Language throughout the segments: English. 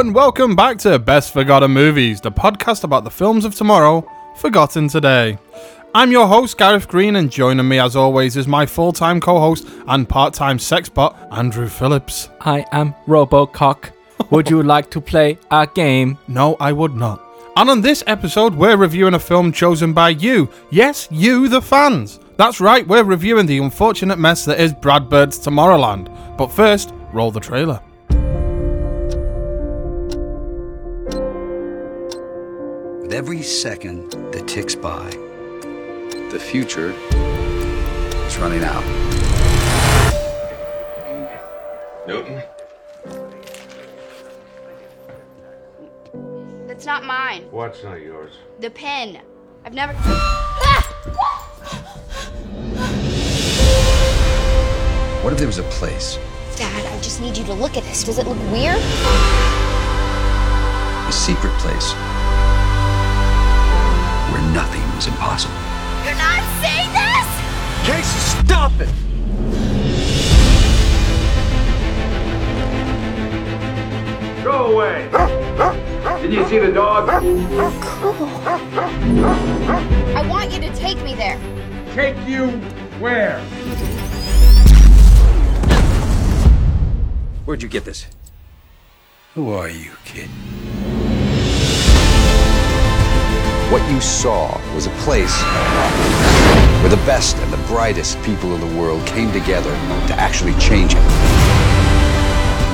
and welcome back to Best Forgotten Movies, the podcast about the films of tomorrow, forgotten today. I'm your host, Gareth Green, and joining me as always is my full time co host and part time sexbot, Andrew Phillips. I am Robocock. Would you like to play a game? No, I would not. And on this episode, we're reviewing a film chosen by you. Yes, you, the fans. That's right, we're reviewing the unfortunate mess that is Brad Bird's Tomorrowland. But first, roll the trailer. With every second that ticks by, The future is running out. Newton? That's not mine. What's not yours? The pen. I've never. What if there was a place, Dad, I just need you to look at this. Does it look weird? a secret place, where nothing was impossible? You're not seeing this! Casey, stop it! Go away! Did you see the dog? Cool. I want you to take me there. Take you where? Where'd you get this? Who are you, kid? What you saw was a place where the best and the brightest people in the world came together to actually change it.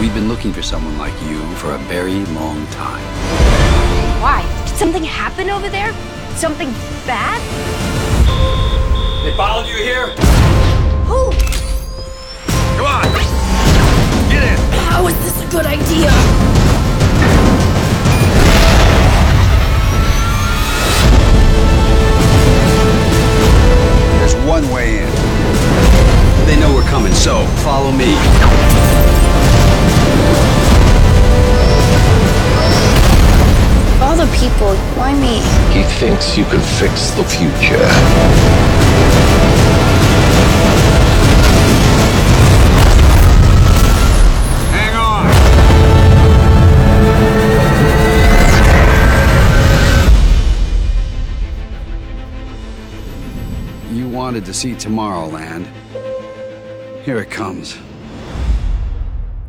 We've been looking for someone like you for a very long time. Why? Did something happen over there? Something bad? They followed you here? Who? Come on! Get in! How is this a good idea? One way in. They know we're coming, so follow me. All the people, why me? He thinks you can fix the future. Wanted to see Tomorrowland. Here it comes.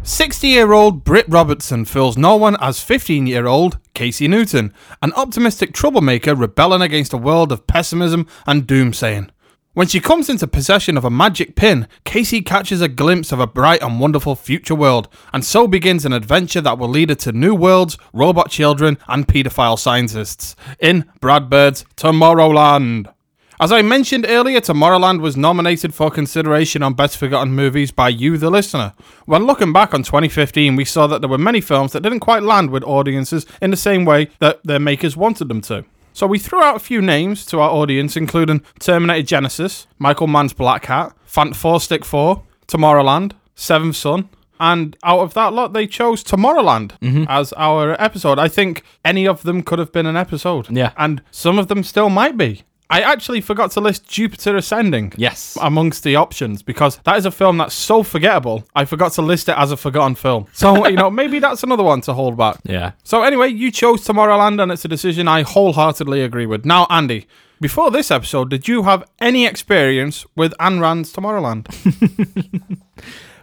60 year old Britt Robertson fills no one as 15 year old Casey Newton, an optimistic troublemaker rebelling against a world of pessimism and doomsaying. When she comes into possession of a magic pin, Casey catches a glimpse of a bright and wonderful future world, and so begins an adventure that will lead her to new worlds, robot children, and paedophile scientists in Brad Bird's Tomorrowland. As I mentioned earlier, Tomorrowland was nominated for consideration on Best Forgotten Movies by you, the listener. When looking back on 2015, we saw that there were many films that didn't quite land with audiences in the same way that their makers wanted them to. So we threw out a few names to our audience, including Terminator Genisys, Michael Mann's Black Hat, Fant 4 Stick 4, Tomorrowland, Seventh Son, and out of that lot, they chose Tomorrowland mm-hmm. as our episode. I think any of them could have been an episode. Yeah. And some of them still might be. I actually forgot to list Jupiter Ascending Yes. amongst the options because that is a film that's so forgettable. I forgot to list it as a forgotten film. So, you know, maybe that's another one to hold back. Yeah. So, anyway, you chose Tomorrowland and it's a decision I wholeheartedly agree with. Now, Andy, before this episode, did you have any experience with Ayn Rand's Tomorrowland?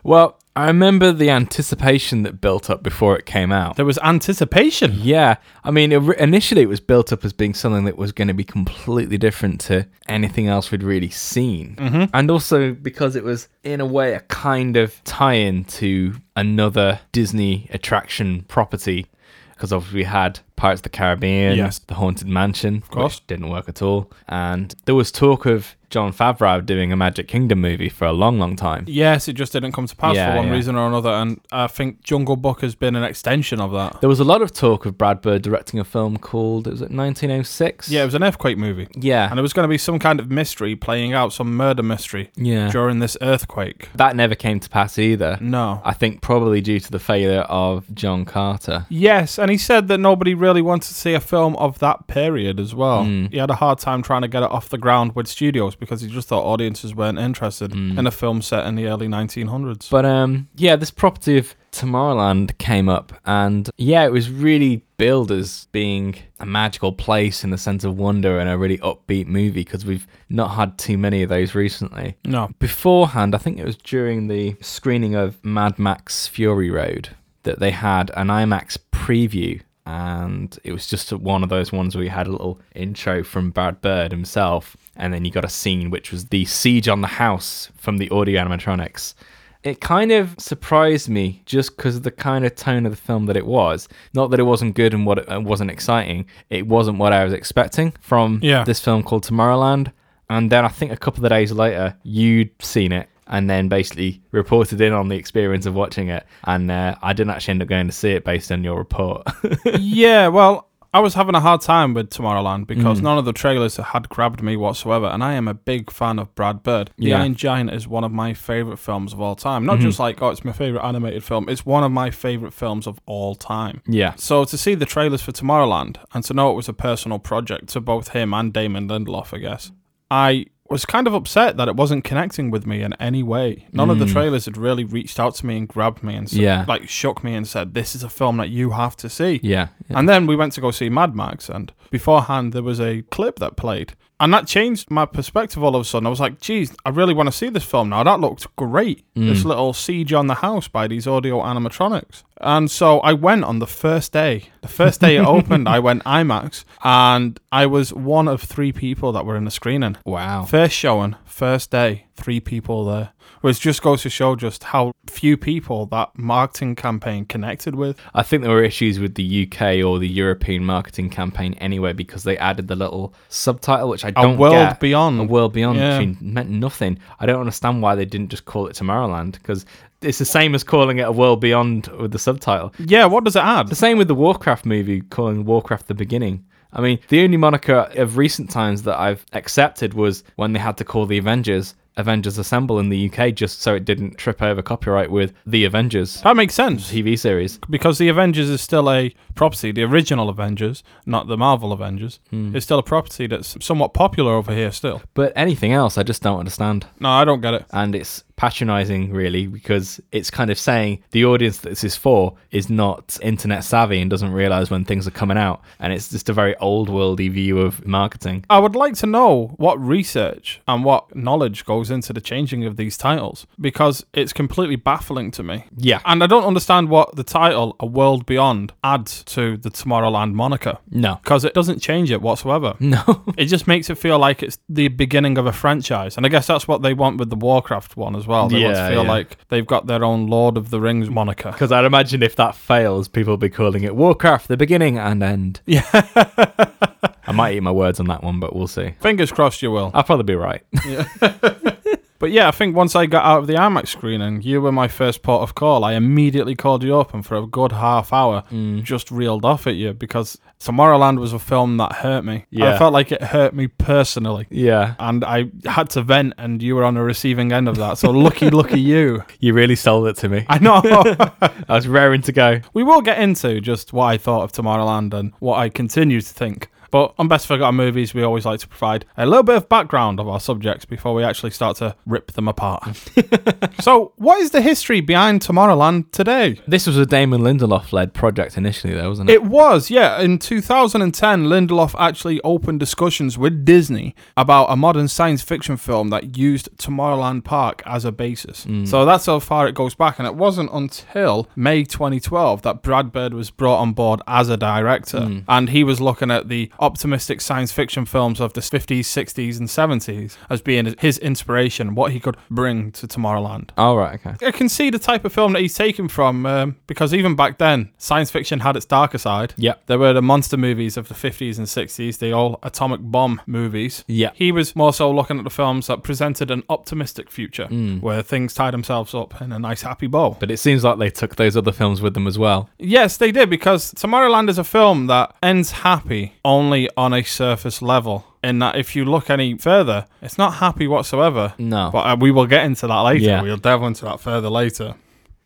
Well, I remember the anticipation that built up before it came out. There was anticipation. Yeah, I mean, it, initially it was built up as being something that was going to be completely different to anything else we'd really seen, mm-hmm. and also because it was in a way a kind of tie-in to another Disney attraction property. Because obviously we had Pirates of the Caribbean, Yes. The Haunted Mansion, of course. which didn't work at all, and there was talk of Jon Favreau doing a Magic Kingdom movie for a long, long time. Yes, it just didn't come to pass Yeah, for one yeah. reason or another. And I think Jungle Book has been an extension of that. There was a lot of talk of Brad Bird directing a film called, was it 1906? Yeah, it was an earthquake movie. Yeah. And it was going to be some kind of mystery playing out some murder mystery Yeah. during this earthquake. That never came to pass either. No. I think probably due to the failure of John Carter. Yes, and he said that nobody really wanted to see a film of that period as well. He had a hard time trying to get it off the ground with studios because he just thought audiences weren't interested in a film set in the early 1900s. But um, yeah, this property of Tomorrowland came up, and yeah, it was really billed as being a magical place in the sense of wonder and a really upbeat movie because we've not had too many of those recently. no. Beforehand, I think it was during the screening of Mad Max Fury Road that they had an IMAX preview. And it was just one of those ones where you had a little intro from Brad Bird himself, and then you got a scene which was the siege on the house from the audio animatronics. It kind of surprised me just because of the kind of tone of the film that it was. Not that it wasn't good and what it, it wasn't exciting. It wasn't what I was expecting from Yeah. this film called Tomorrowland. And then I think a couple of days later, you'd seen it and then basically reported in on the experience of watching it. And uh, I didn't actually end up going to see it based on your report. yeah, well, I was having a hard time with Tomorrowland because Mm. none of the trailers had grabbed me whatsoever, and I am a big fan of Brad Bird. The Yeah. Mm-hmm. Iron Giant is one of my favorite films of all time. Not just like, oh, it's my favorite animated film, it's one of my favorite films of all time. yeah. So to see the trailers for Tomorrowland and to know it was a personal project to both him and Damon Lindelof, I guess, I was kind of upset that it wasn't connecting with me in any way. None of the trailers had really reached out to me and grabbed me and said, Mm. Yeah. like shook me and said, "This is a film that you have to see." Yeah. yeah. And then we went to go see Mad Max, and beforehand there was a clip that played, and that changed my perspective all of a sudden. I was like, "Geez, I really want to see this film now. That looked great. Hmm. This little siege on the house by these audio animatronics." And so I went on the first day. The first day it opened, I went IMAX, and I was one of three people that were in the screening. Wow. First showing, first day, three people there. Which just goes to show just how few people that marketing campaign connected with. I think there were issues with the UK or the European marketing campaign anyway because they added the little subtitle, which I don't A World get. Beyond. A world beyond, Yeah. which meant nothing. I don't understand why they didn't just call it Tomorrowland because it's the same as calling it a world beyond with the subtitle. Yeah, what does it add? The same with the Warcraft movie, calling Warcraft the beginning. I mean, the only moniker of recent times that I've accepted was when they had to call the Avengers Avengers Assemble in the UK just so it didn't trip over copyright with the Avengers That makes sense TV series. because the Avengers is still a property. The original Avengers, not the Marvel Avengers, hmm. is still a property that's somewhat popular over here still. But anything else, I just don't understand. No, I don't get it. And it's patronizing, really, because it's kind of saying the audience that this is for is not internet savvy and doesn't realize when things are coming out. And it's just a very old worldy view of marketing. I would like to know what research and what knowledge goes into the changing of these titles because it's completely baffling to me. Yeah. And I don't understand what the title A World Beyond adds to the Tomorrowland moniker No. because it doesn't change it whatsoever. No. It just makes it feel like it's the beginning of a franchise. And I guess that's what they want with the Warcraft one as well. They want to Yeah, feel yeah. like they've got their own Lord of the Rings moniker. Because I'd imagine if that fails, people will be calling it Warcraft, the beginning and end. Yeah. I might eat my words on that one, but we'll see. Fingers crossed you will. I'll probably be right. But yeah, I think once I got out of the IMAX screening, you were my first port of call. I immediately called you up and for a good half hour Mm. just reeled off at you because Tomorrowland was a film that hurt me. Yeah. I felt like it hurt me personally. yeah. And I had to vent, and you were on the receiving end of that. So lucky, lucky you. You really sold it to me. I know. I was raring to go. we will get into just what I thought of Tomorrowland and what I continue to think. But on Best Forgotten Movies, we always like to provide a little bit of background of our subjects before we actually start to rip them apart. so, what is the history behind Tomorrowland today? This was a Damon Lindelof led project initially, though, wasn't it? It was, yeah. In 2010, Lindelof actually opened discussions with Disney about a modern science fiction film that used Tomorrowland Park as a basis. Hmm. So that's how far it goes back. And it wasn't until May 2012 that Brad Bird was brought on board as a director. Hmm. And he was looking at the optimistic science fiction films of the 50s, 60s, and 70s as being his inspiration, what he could bring to Tomorrowland. Oh, right, okay. I can see the type of film that he's taken from um, because even back then, science fiction had its darker side. Yep. There were the monster movies of the 50s and 60s, the old atomic bomb movies. Yeah. He was more so looking at the films that presented an optimistic future Mm. where things tied themselves up in a nice happy bow. But it seems like they took those other films with them as well. Yes, they did because Tomorrowland is a film that ends happy only on a surface level. In that, if you look any further, it's not happy whatsoever. No. But uh, we will get into that later. Yeah. We'll delve into that further later.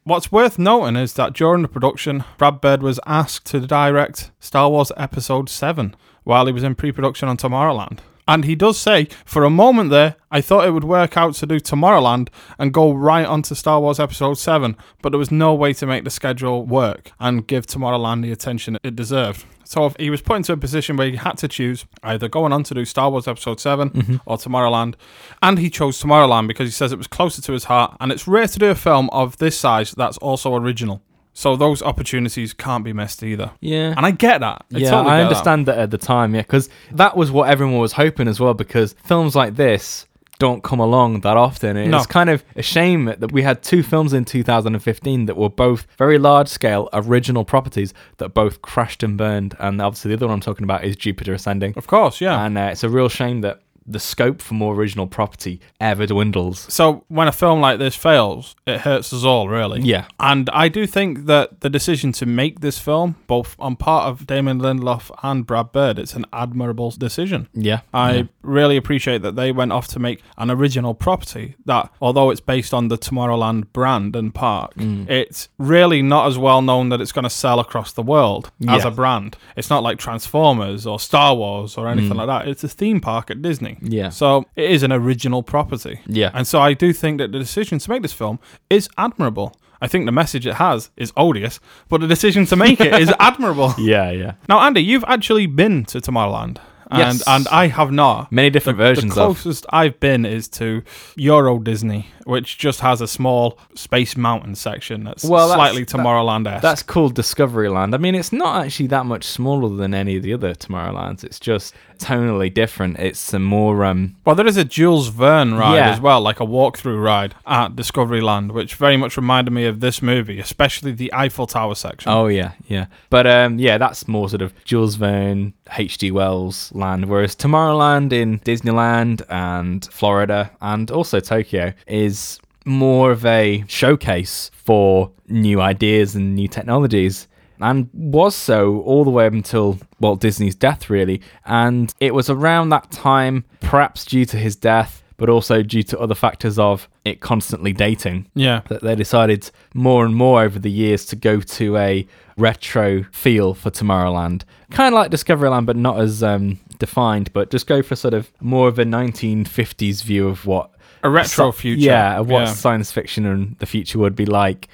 What's worth noting is that during the production, Brad Bird was asked to direct Star Wars Episode 7 while he was in pre production on Tomorrowland. And he does say, for a moment there, I thought it would work out to do Tomorrowland and go right onto Star Wars Episode 7, but there was no way to make the schedule work and give Tomorrowland the attention it deserved. So if he was put into a position where he had to choose either going on to do Star Wars Episode 7 mm-hmm. or Tomorrowland. And he chose Tomorrowland because he says it was closer to his heart. And it's rare to do a film of this size that's also original. So those opportunities can't be missed either. Yeah. And I get that. I yeah, totally I understand that. at the time, yeah, because that was what everyone was hoping as well. Because films like this don't come along that often. And No. It's kind of a shame that we had two films in 2015 that were both very large scale original properties that both crashed and burned. And obviously, the other one I'm talking about is Jupiter Ascending. Of course, yeah. And uh, it's a real shame that the scope for more original property ever dwindles. So when a film like this fails, it hurts us all, really. Yeah. And I do think that the decision to make this film, both on part of Damon Lindelof and Brad Bird, it's an admirable decision. Yeah. I yeah. really appreciate that they went off to make an original property that, although it's based on the Tomorrowland brand and park, Mm. it's really not as well known that it's going to sell across the world as a brand. It's not like Transformers or Star Wars or anything like that. It's a theme park at Disney. Yeah. So it is an original property. Yeah. And so I do think that the decision to make this film is admirable. I think the message it has is odious, but the decision to make it is admirable. Yeah, yeah. Now, Andy, you've actually been to Tomorrowland. And, Yes. and I have not. Many different the, versions The of. closest I've been is to Euro Disney, which just has a small Space Mountain section that's Well, slightly Tomorrowland esque. That's called Discoveryland. I mean, it's not actually that much smaller than any of the other Tomorrowlands. It's just tonally different. It's some more um Well, there is a Jules Verne ride Yeah. as well, like a walkthrough ride at Discoveryland, which very much reminded me of this movie, especially the Eiffel Tower section. Oh yeah, yeah. But um yeah, that's more sort of Jules Verne, H.G. Wells land, whereas Tomorrowland in Disneyland and Florida and also Tokyo is more of a showcase for new ideas and new technologies. And was so all the way up until Walt Disney's death, really. And it was around that time, perhaps due to his death, but also due to other factors of it constantly dating Yeah. that they decided more and more over the years to go to a retro feel for Tomorrowland. Kind of like Discoveryland, but not as um, defined, but just go for sort of more of a 1950s view of what. A retro sci- future. Yeah, of what Yeah. science fiction and the future would be like.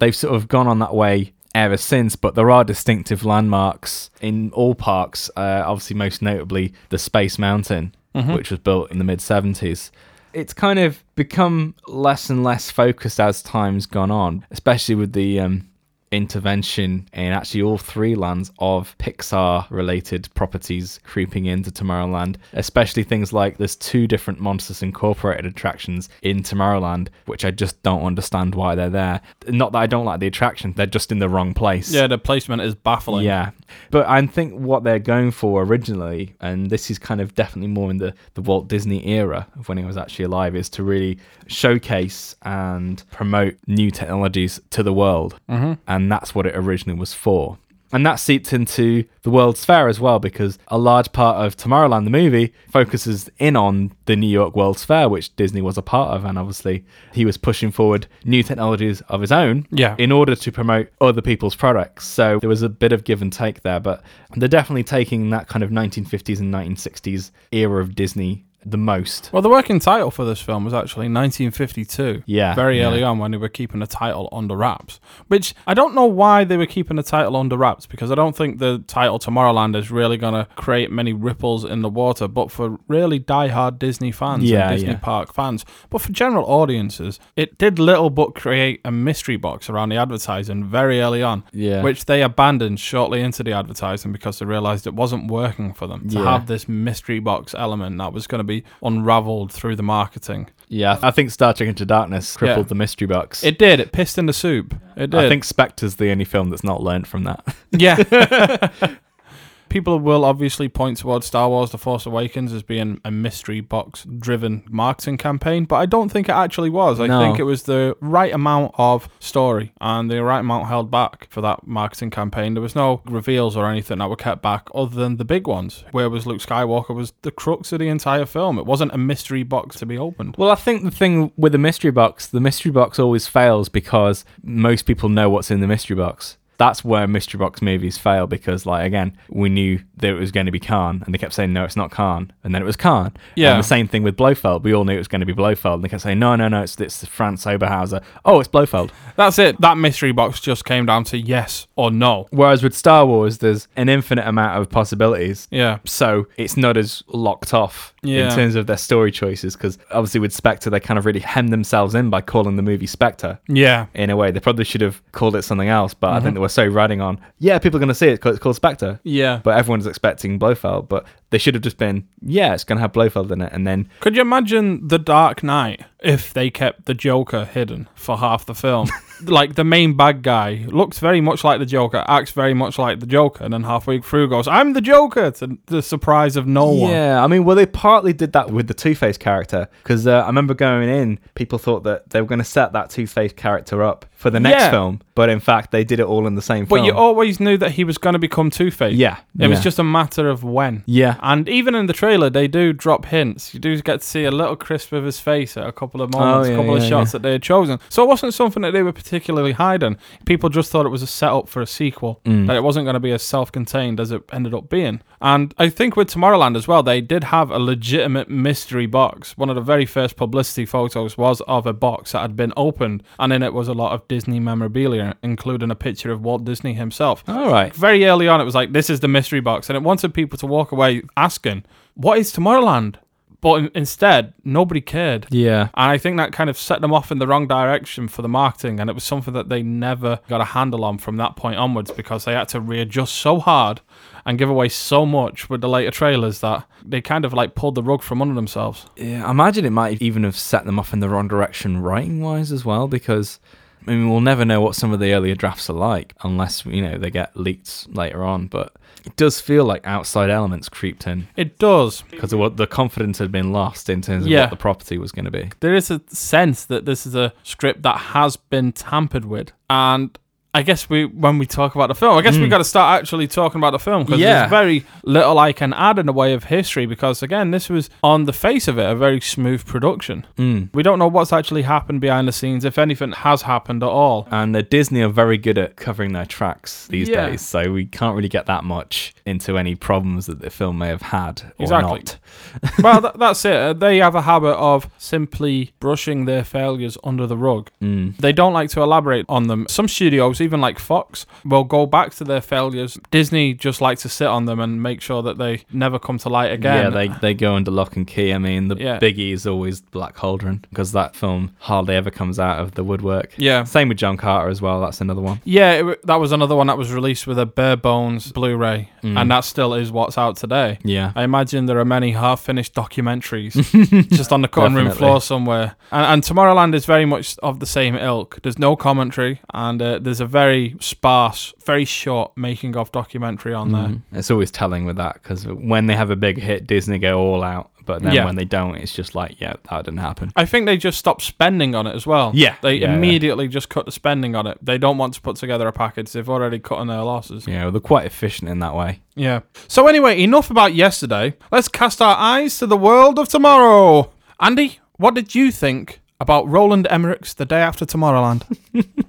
They've sort of gone on that way ever since, but there are distinctive landmarks in all parks, uh, obviously, most notably the Space Mountain, which was built in the mid 70s it's kind of become less and less focused as time's gone on, especially with the um, intervention in actually all three lands of Pixar related properties creeping into Tomorrowland, especially things like there's two different Monsters Incorporated attractions in Tomorrowland, which I just don't understand why they're there. Not that I don't like the attraction, they're just in the wrong place. Yeah, the placement is baffling. Yeah. But I think what they're going for originally, and this is kind of definitely more in the, the Walt Disney era of when he was actually alive, is to really showcase and promote new technologies to the world. Mm-hmm. And that's what it originally was for. And that seeps into the World's Fair as well, because a large part of Tomorrowland, the movie, focuses in on the New York World's Fair, which Disney was a part of. And obviously, he was pushing forward new technologies of his own Yeah. in order to promote other people's products. So there was a bit of give and take there, but they're definitely taking that kind of 1950s and 1960s era of Disney the most. Well, the working title for this film was actually 1952. Yeah, Very early on when they were keeping the title under wraps. Which I don't know why they were keeping the title under wraps because I don't think the title Tomorrowland is really going to create many ripples in the water. But for really die-hard Disney fans Yeah, and Disney yeah. Park fans, but for general audiences, it did little but create a mystery box around the advertising very early on. Yeah. Which they abandoned shortly into the advertising because they realized it wasn't working for them to Yeah. have this mystery box element that was going to be unraveled through the marketing. Yeah, I think Star Trek Into Darkness crippled Yeah. the mystery box. It did. It pissed in the soup. It did. I think Spectre's the only film that's not learned from that. Yeah. People will obviously point towards Star Wars The Force Awakens as being a mystery box driven marketing campaign, but I don't think it actually was. I No. think it was the right amount of story and the right amount held back for that marketing campaign. There was no reveals or anything that were kept back other than the big ones. Where was Luke Skywalker was the crux of the entire film. It wasn't a mystery box to be opened. Well, I think the thing with the mystery box, the mystery box always fails because most people know what's in the mystery box. That's where mystery box movies fail because, like, again, we knew that it was going to be Khan, and they kept saying, "No, it's not Khan," and then it was Khan. Yeah. And the same thing with Blofeld. We all knew it was going to be Blofeld, and they kept saying, "No, no, no, it's it's Franz Oberhauser." Oh, it's Blofeld. That's it. That mystery box just came down to yes or no. Whereas with Star Wars, there's an infinite amount of possibilities. Yeah. So it's not as locked off Yeah. in terms of their story choices because obviously with Spectre they kind of really hem themselves in by calling the movie Spectre. Yeah. In a way, they probably should have called it something else, but Mm-hmm. I think they were so riding on. Yeah, people are going to see it because it's called Spectre. Yeah. But everyone's expecting Blofeld, but they should have just been, yeah, it's going to have Blofeld in it, and then Could you imagine The Dark Knight if they kept the Joker hidden for half the film? like the main bad guy looks very much like the Joker, acts very much like the Joker, and then halfway through goes, "I'm the Joker!" to the surprise of no one. Yeah, I mean, well, they partly did that with the Two Face character because uh, I remember going in, people thought that they were going to set that Two Face character up for the next Yeah. film, but in fact, they did it all in the same But film. you always knew that he was going to become Two Face. Yeah, It was just a matter of when. Yeah. And even in the trailer, they do drop hints. You do get to see a little crisp of his face at a couple of moments, Oh, yeah, a couple of yeah, shots yeah. that they had chosen. So it wasn't something that they were particularly hiding. People just thought it was a setup for a sequel, Mm. that it wasn't going to be as self contained as it ended up being. And I think with Tomorrowland as well, they did have a legitimate mystery box. One of the very first publicity photos was of a box that had been opened, and in it was a lot of Disney memorabilia, including a picture of Walt Disney himself. All right. Very early on, it was like, this is the mystery box. And it wanted people to walk away asking, what is Tomorrowland? But instead, nobody cared. Yeah. And I think that kind of set them off in the wrong direction for the marketing. And it was something that they never got a handle on from that point onwards because they had to readjust so hard and give away so much with the later trailers that they kind of like pulled the rug from under themselves. Yeah, I imagine it might even have set them off in the wrong direction writing wise as well, because I mean we'll never know what some of the earlier drafts are like unless you know they get leaked later on. But it does feel like outside elements creeped in It does. because of what the confidence had been lost in terms of Yeah. what the property was going to be. there is a sense that this is a script that has been tampered with and I guess we, when we talk about the film, I guess we've got to start actually talking about the film because Yeah. there's very little I can add in the way of history. Because again, this was on the face of it a very smooth production. Mm. We don't know what's actually happened behind the scenes, if anything has happened at all. And the Disney are very good at covering their tracks these Yeah. days, so we can't really get that much into any problems that the film may have had or Exactly. not. well, that, that's it. Uh, They have a habit of simply brushing their failures under the rug. Mm. They don't like to elaborate on them. Some studios, even like Fox, will go back to their failures. Disney just likes to sit on them and make sure that they never come to light again. Yeah, they, they go under lock and key. I mean, the Yeah. biggie is always Black Cauldron because that film hardly ever comes out of the woodwork. Yeah. Same with John Carter as well. That's another one. Yeah, it, that was another one that was released with a bare bones Blu-ray, Mm. and that still is what's out today. Yeah. I imagine there are many half-finished documentaries just on the cutting room floor somewhere. And, and Tomorrowland is very much of the same ilk. There's no commentary, and uh, there's a very sparse, very short making of documentary on there. Mm. It's always telling with that because when they have a big hit, Disney go all out. But then Yeah. when they don't, it's just like, yeah, that didn't happen. I think they just stopped spending on it as well. Yeah. They Yeah, yeah. immediately just cut the spending on it. They don't want to put together a package. They've already cut on their losses. Yeah, well, they're quite efficient in that way. Yeah. So anyway, enough about yesterday. Let's cast our eyes to the world of tomorrow. Andy, what did you think about Roland Emmerich's The Day After Tomorrowland?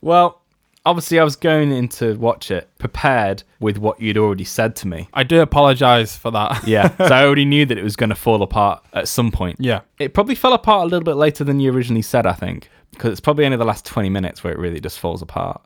Well, obviously, I was going in to watch it prepared with what you'd already said to me. I do apologize for that. Yeah, so I already knew that it was going to fall apart at some point. Yeah. It probably fell apart a little bit later than you originally said, I think, because it's probably only the last 20 minutes where it really just falls apart.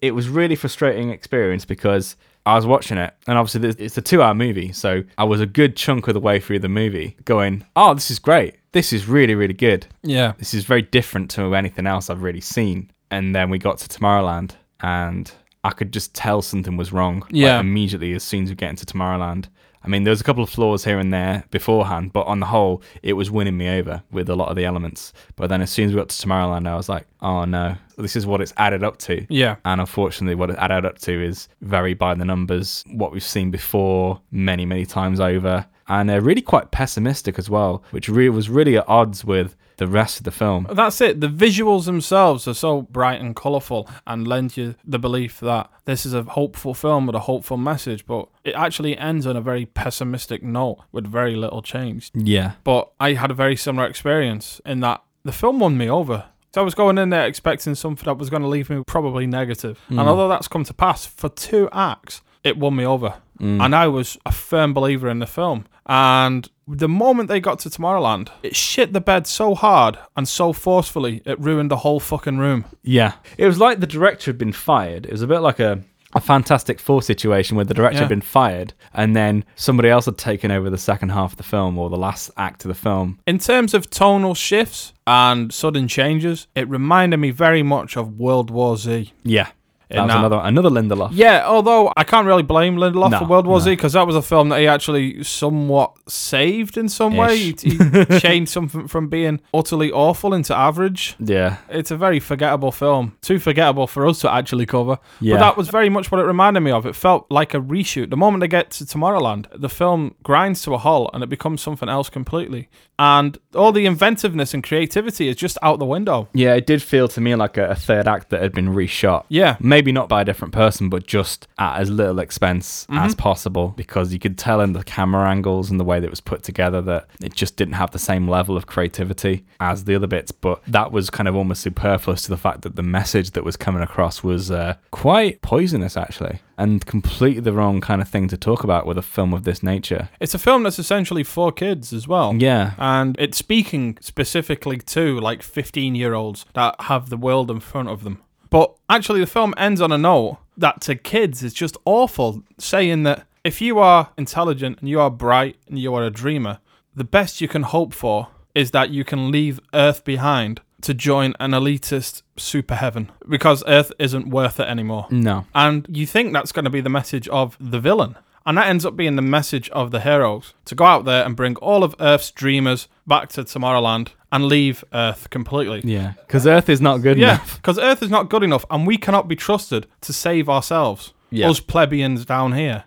It was really frustrating experience because I was watching it, and obviously it's a two-hour movie, so I was a good chunk of the way through the movie going, "Oh, this is great. This is really, really good. Yeah. This is very different to anything else I've really seen." And then we got to Tomorrowland, and I could just tell something was wrong. like, Yeah. immediately as soon as we get into Tomorrowland, I mean, there was a couple of flaws here and there beforehand, but on the whole, it was winning me over with a lot of the elements. But then as soon as we got to Tomorrowland, I was like, oh no, this is what it's added up to. Yeah. And unfortunately, what it added up to is very by the numbers, what we've seen before many, many times over. And uh, really quite pessimistic as well, which really was really at odds with the rest of the film. That's it. The visuals themselves are so bright and colourful and lend you the belief that this is a hopeful film with a hopeful message, but it actually ends on a very pessimistic note with very little change. Yeah. But I had a very similar experience in that the film won me over. So I was going in there expecting something that was going to leave me probably negative. And mm. although that's come to pass, for two acts, it won me over. Mm. And I was a firm believer in the film. And the moment they got to Tomorrowland, it shit the bed so hard and so forcefully, it ruined the whole fucking room. Yeah. It was like the director had been fired. It was a bit like a, a Fantastic Four situation where the director Yeah. had been fired and then somebody else had taken over the second half of the film or the last act of the film. In terms of tonal shifts and sudden changes, it reminded me very much of World War Z. Yeah. That was another another Lindelof. Yeah, although I can't really blame Lindelof No, for World War no. Z because that was a film that he actually somewhat saved in some way. He, Ish. he changed something from being utterly awful into average. Yeah. It's a very forgettable film. Too forgettable for us to actually cover. Yeah. But that was very much what it reminded me of. It felt like a reshoot. The moment they get to Tomorrowland, the film grinds to a halt and it becomes something else completely. And all the inventiveness and creativity is just out the window. Yeah, it did feel to me like a, a third act that had been reshot. Yeah. Maybe not by a different person, but just at as little expense Mm-hmm. as possible because you could tell in the camera angles and the way that it was put together that it just didn't have the same level of creativity as the other bits. But that was kind of almost superfluous to the fact that the message that was coming across was uh, quite poisonous, actually, and completely the wrong kind of thing to talk about with a film of this nature. It's a film that's essentially for kids as well. Yeah. And it's speaking specifically to like 15 year olds that have the world in front of them. But actually, the film ends on a note that to kids is just awful, saying that if you are intelligent and you are bright and you are a dreamer, the best you can hope for is that you can leave Earth behind to join an elitist super heaven because Earth isn't worth it anymore. No. And you think that's going to be the message of the villain. And that ends up being the message of the heroes to go out there and bring all of Earth's dreamers back to Tomorrowland and leave Earth completely. Yeah. Because Earth is not good Yeah, enough. because Earth is not good enough and we cannot be trusted to save ourselves. Yeah. Us plebeians down here.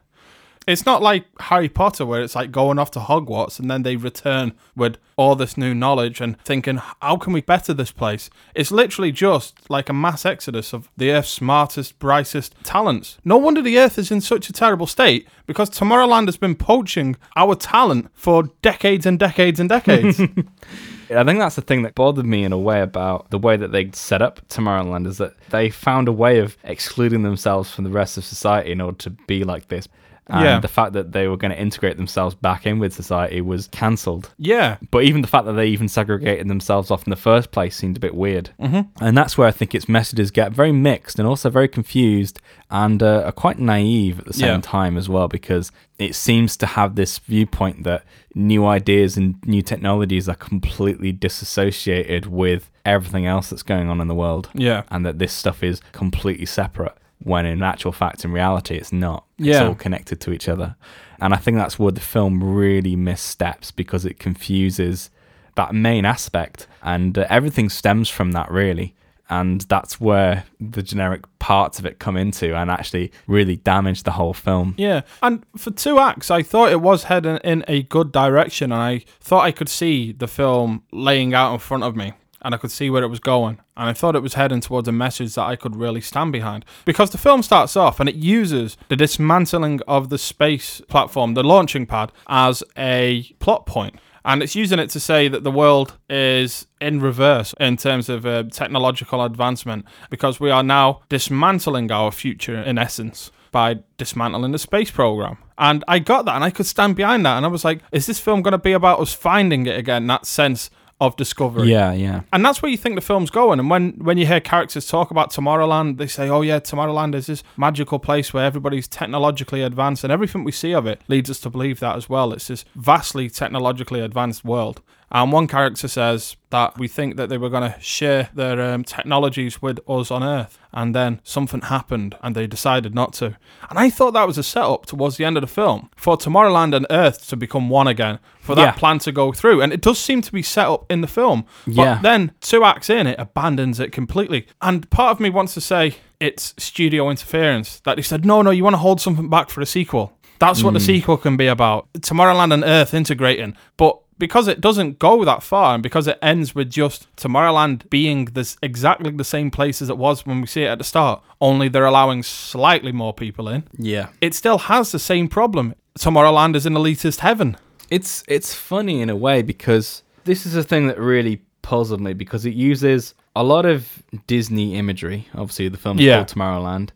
It's not like Harry Potter where it's like going off to Hogwarts and then they return with all this new knowledge and thinking, how can we better this place? It's literally just like a mass exodus of the Earth's smartest, brightest talents. No wonder the Earth is in such a terrible state because Tomorrowland has been poaching our talent for decades and decades and decades. I think that's the thing that bothered me in a way about the way that they set up Tomorrowland is that they found a way of excluding themselves from the rest of society in order to be like this. And Yeah. the fact that they were going to integrate themselves back in with society was cancelled. yeah. But even the fact that they even segregated themselves off in the first place seemed a bit weird. Mm-hmm. And that's where I think its messages get very mixed and also very confused and uh, are quite naive at the same Yeah. time as well, because it seems to have this viewpoint that new ideas and new technologies are completely disassociated with everything else that's going on in the world. Yeah. And that this stuff is completely separate. When in actual fact, in reality, it's not. It's Yeah. all connected to each other. And I think that's where the film really missteps because it confuses that main aspect. And uh, everything stems from that, really. And that's where the generic parts of it come into and actually really damage the whole film. Yeah, and for two acts, I thought it was heading in a good direction, and I thought I could see the film laying out in front of me, and I could see where it was going, and I thought it was heading towards a message that I could really stand behind. Because the film starts off and it uses the dismantling of the space platform, the launching pad, as a plot point. And it's using it to say that the world is in reverse in terms of uh, technological advancement because we are now dismantling our future in essence by dismantling the space program. And I got that and I could stand behind that. And I was like, is this film going to be about us finding it again? That sense of discovery. Yeah, yeah. And that's where you think the film's going. And when, when you hear characters talk about Tomorrowland, they say, oh, yeah, Tomorrowland is this magical place where everybody's technologically advanced. And everything we see of it leads us to believe that as well. It's this vastly technologically advanced world. And one character says that we think that they were going to share their um, technologies with us on Earth. And then something happened and they decided not to. And I thought that was a setup towards the end of the film for Tomorrowland and Earth to become one again, for that Yeah. plan to go through. And it does seem to be set up in the film. Yeah. Then two acts in, it abandons it completely. And part of me wants to say it's studio interference that they said, no, no, you want to hold something back for a sequel. That's what the sequel can be about. Tomorrowland and Earth integrating. But because it doesn't go that far and because it ends with just Tomorrowland being this exactly the same place as it was when we see it at the start, only they're allowing slightly more people in, Yeah. it still has the same problem. Tomorrowland is an elitist heaven. It's it's funny in a way because this is a thing that really puzzled me because it uses a lot of Disney imagery. Obviously, the film's Yeah. called Tomorrowland.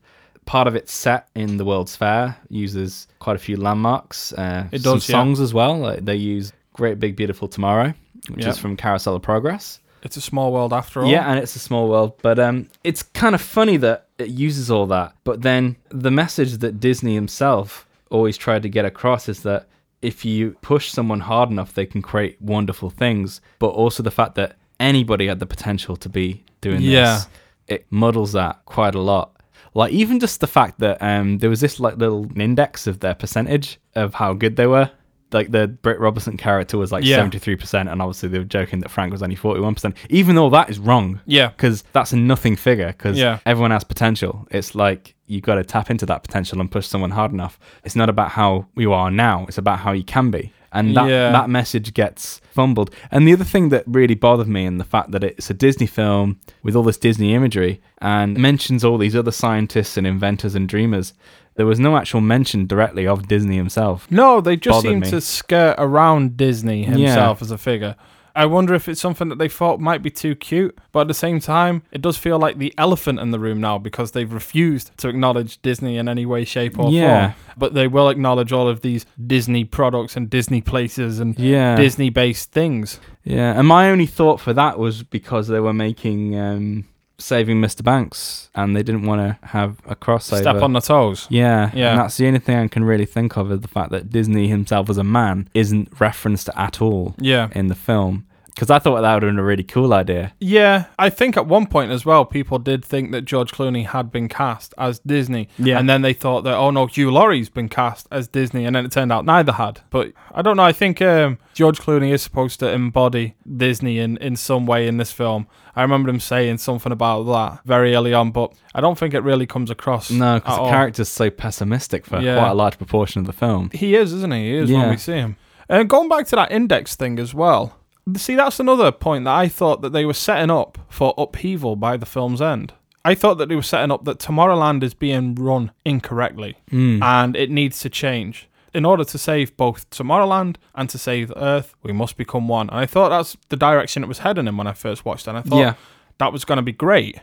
Part of it's set in the World's Fair. Uses quite a few landmarks. Uh, It some does, yeah. songs as well. Like they use "Great Big Beautiful Tomorrow," which Yeah. is from Carousel of Progress. It's a small world after all. Yeah, and it's a small world, but um, it's kind of funny that it uses all that. But then the message that Disney himself always tried to get across is that if you push someone hard enough, they can create wonderful things. But also the fact that anybody had the potential to be doing Yeah. this, it muddles that quite a lot. Like even just the fact that um, there was this like little index of their percentage of how good they were. Like the Britt Robertson character was like Yeah. seventy three percent, and obviously they were joking that Frank was only forty one percent. Even though that is wrong, Yeah. because that's a nothing figure. Because Yeah. everyone has potential. It's like you got to tap into that potential and push someone hard enough. It's not about how you are now. It's about how you can be. And that Yeah. that message gets fumbled. And the other thing that really bothered me in the fact that it's a Disney film with all this Disney imagery and mentions all these other scientists and inventors and dreamers. There was no actual mention directly of Disney himself. No, they just bothered seem me. to skirt around Disney himself as a figure. I wonder if it's something that they thought might be too cute, but at the same time, it does feel like the elephant in the room now because they've refused to acknowledge Disney in any way, shape, or Yeah. form. But they will acknowledge all of these Disney products and Disney places and Yeah. Disney based things. Yeah, and my only thought for that was because they were making um, Saving Mr. Banks, and they didn't want to have a crossover. Step on the toes. yeah, Yeah. And that's the only thing I can really think of is the fact that Disney himself as a man isn't referenced at all Yeah. in the film. Because I thought that would have been a really cool idea. Yeah, I think at one point as well, people did think that George Clooney had been cast as Disney. Yeah. And then they thought that, oh no, Hugh Laurie's been cast as Disney. And then it turned out neither had. But I don't know. I think um, George Clooney is supposed to embody Disney in, in some way in this film. I remember him saying something about that very early on, but I don't think it really comes across. No, because the all. character's so pessimistic for Yeah. quite a large proportion of the film. He is, isn't he? He is when we see him. And going back to that index thing as well. See, that's another point that I thought that they were setting up for upheaval by the film's end. I thought that they were setting up that Tomorrowland is being run incorrectly hmm. and it needs to change. In order to save both Tomorrowland and to save Earth, we must become one. And I thought that's the direction it was heading in when I first watched it. And I thought Yeah. that was going to be great.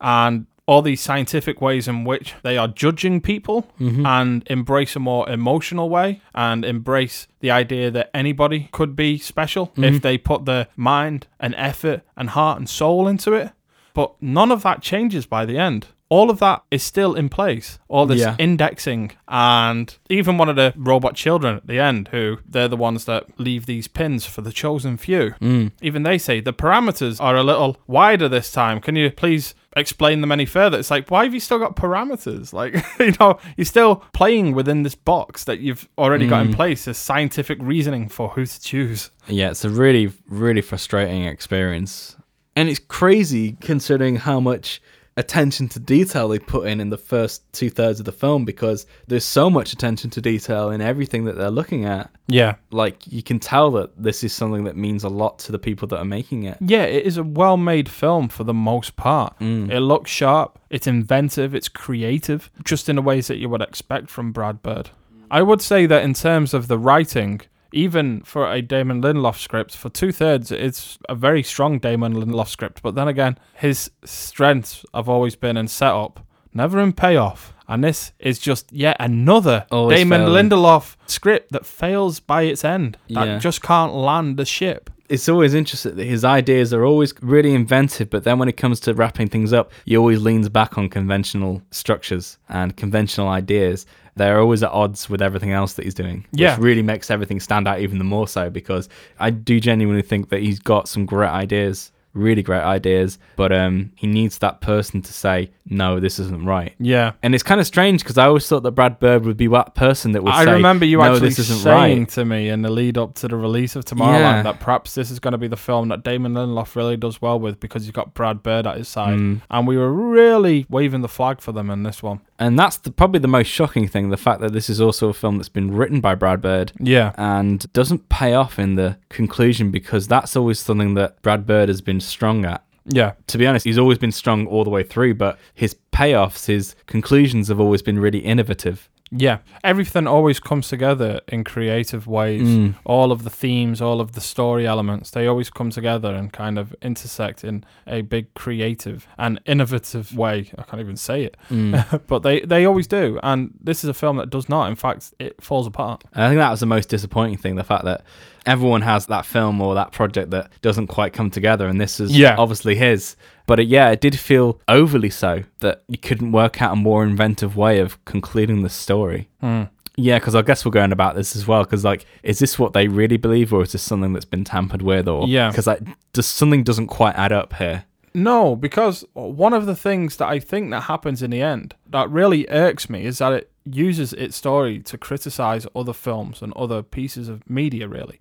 And all these scientific ways in which they are judging people mm-hmm. and embrace a more emotional way and embrace the idea that anybody could be special if mm-hmm. they put their mind and effort and heart and soul into it. But none of that changes by the end. All of that is still in place. All this Yeah. indexing and even one of the robot children at the end, who they're the ones that leave these pins for the chosen few. Mm. Even they say the parameters are a little wider this time. Can you please explain them any further? It's like, why have you still got parameters? Like, you know, you're still playing within this box that you've already got in mm. place, this scientific reasoning for who to choose. Yeah, it's a really, really frustrating experience. And it's crazy considering how much attention to detail they put in in the first two thirds of the film because there's so much attention to detail in everything that they're looking at. Yeah. Like, you can tell that this is something that means a lot to the people that are making it. Yeah, it is a well made film for the most part. Mm. It looks sharp, it's inventive, it's creative, just in the ways that you would expect from Brad Bird. I would say that in terms of the writing, even for a Damon Lindelof script, for two thirds, it's a very strong Damon Lindelof script. But then again, his strengths have always been in setup, never in payoff. And this is just yet another Always Damon failing. Lindelof script that fails by its end. That Yeah. just can't land the ship. it's always interesting that his ideas are always really inventive, but then when it comes to wrapping things up, he always leans back on conventional structures and conventional ideas. They're always at odds with everything else that he's doing. Which Yeah. really makes everything stand out even the more so because I do genuinely think that he's got some great ideas, really great ideas, but um, he needs that person to say, no, this isn't right. Yeah. And it's kind of strange because I always thought that Brad Bird would be that person that would I say, remember you no, actually this isn't saying right. to me in the lead up to the release of Tomorrowland Yeah. that perhaps this is going to be the film that Damon Lindelof really does well with because he's got Brad Bird at his side. Mm. And we were really waving the flag for them in this one. And that's the, probably the most shocking thing the fact that this is also a film that's been written by Brad Bird Yeah. and doesn't pay off in the conclusion because that's always something that Brad Bird has been strong at. Yeah. To be honest, he's always been strong all the way through, but his payoffs, his conclusions have always been really innovative. Yeah. Everything always comes together in creative ways. Mm. All of the themes, all of the story elements, they always come together and kind of intersect in a big creative and innovative way. I can't even say it. Mm. but they, they always do. And this is a film that does not. In fact, it falls apart. And I think that was the most disappointing thing the fact that everyone has that film or that project that doesn't quite come together, and this is Yeah. obviously his. But it, yeah, it did feel overly so that you couldn't work out a more inventive way of concluding the story. Hmm. Yeah, because I guess we're going about this as well. Because like, is this what they really believe, or is this something that's been tampered with? Or Yeah. because like, just something doesn't quite add up here. No, because one of the things that I think that happens in the end that really irks me is that it uses its story to criticize other films and other pieces of media. Really,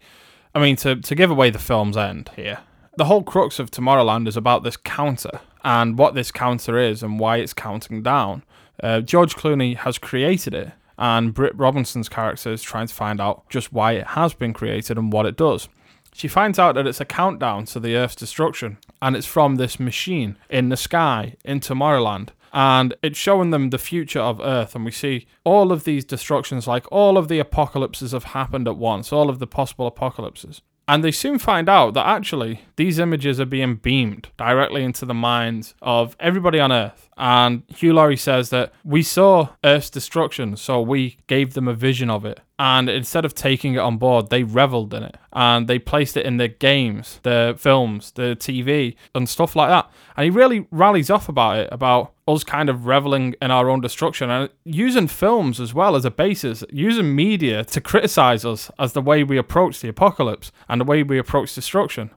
I mean, to to give away the film's end here. The whole crux of Tomorrowland is about this counter and what this counter is and why it's counting down. Uh, George Clooney has created it, and Britt Robinson's character is trying to find out just why it has been created and what it does. She finds out that it's a countdown to the Earth's destruction, and it's from this machine in the sky in Tomorrowland. And it's showing them the future of Earth, and we see all of these destructions, like all of the apocalypses have happened at once, all of the possible apocalypses. And they soon find out that actually these images are being beamed directly into the minds of everybody on Earth. And Hugh Laurie says that we saw Earth's destruction, so we gave them a vision of it. And instead of taking it on board, they reveled in it and they placed it in their games, their films, their TV, and stuff like that. And he really rallies off about it, about us kind of reveling in our own destruction and using films as well as a basis, using media to criticize us as the way we approach the apocalypse and the way we approach destruction.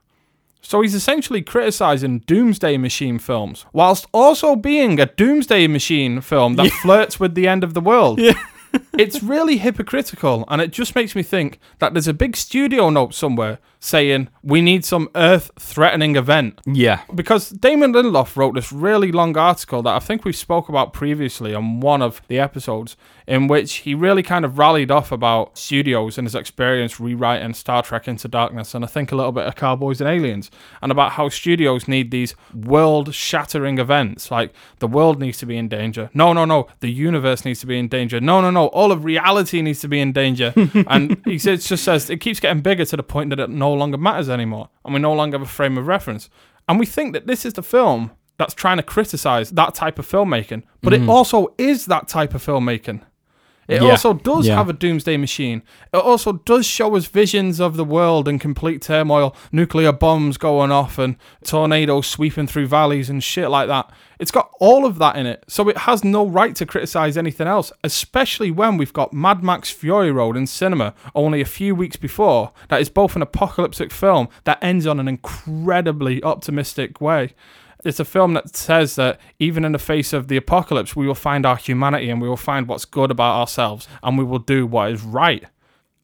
So he's essentially criticizing Doomsday Machine films, whilst also being a Doomsday Machine film that flirts with the end of the world. it's really hypocritical, and it just makes me think that there's a big studio note somewhere saying we need some Earth-threatening event. Yeah, Because Damon Lindelof wrote this really long article that I think we spoke about previously on one of the episodes, in which he really kind of rallied off about studios and his experience rewriting Star Trek Into Darkness, and I think a little bit of Cowboys and Aliens, and about how studios need these world-shattering events, like the world needs to be in danger. No, no, no, the universe needs to be in danger. No, no, no, all of reality needs to be in danger. and he just says it keeps getting bigger to the point that it no longer matters anymore, and we no longer have a frame of reference. And we think that this is the film that's trying to criticize that type of filmmaking, but it mm. also is that type of filmmaking. It Yeah. also does Yeah. have a doomsday machine. It also does show us visions of the world in complete turmoil, nuclear bombs going off and tornadoes sweeping through valleys and shit like that. It's got all of that in it. So it has no right to criticize anything else, especially when we've got Mad Max Fury Road in cinema only a few weeks before. That is both an apocalyptic film that ends on an incredibly optimistic way. It's a film that says that even in the face of the apocalypse, we will find our humanity and we will find what's good about ourselves and we will do what is right.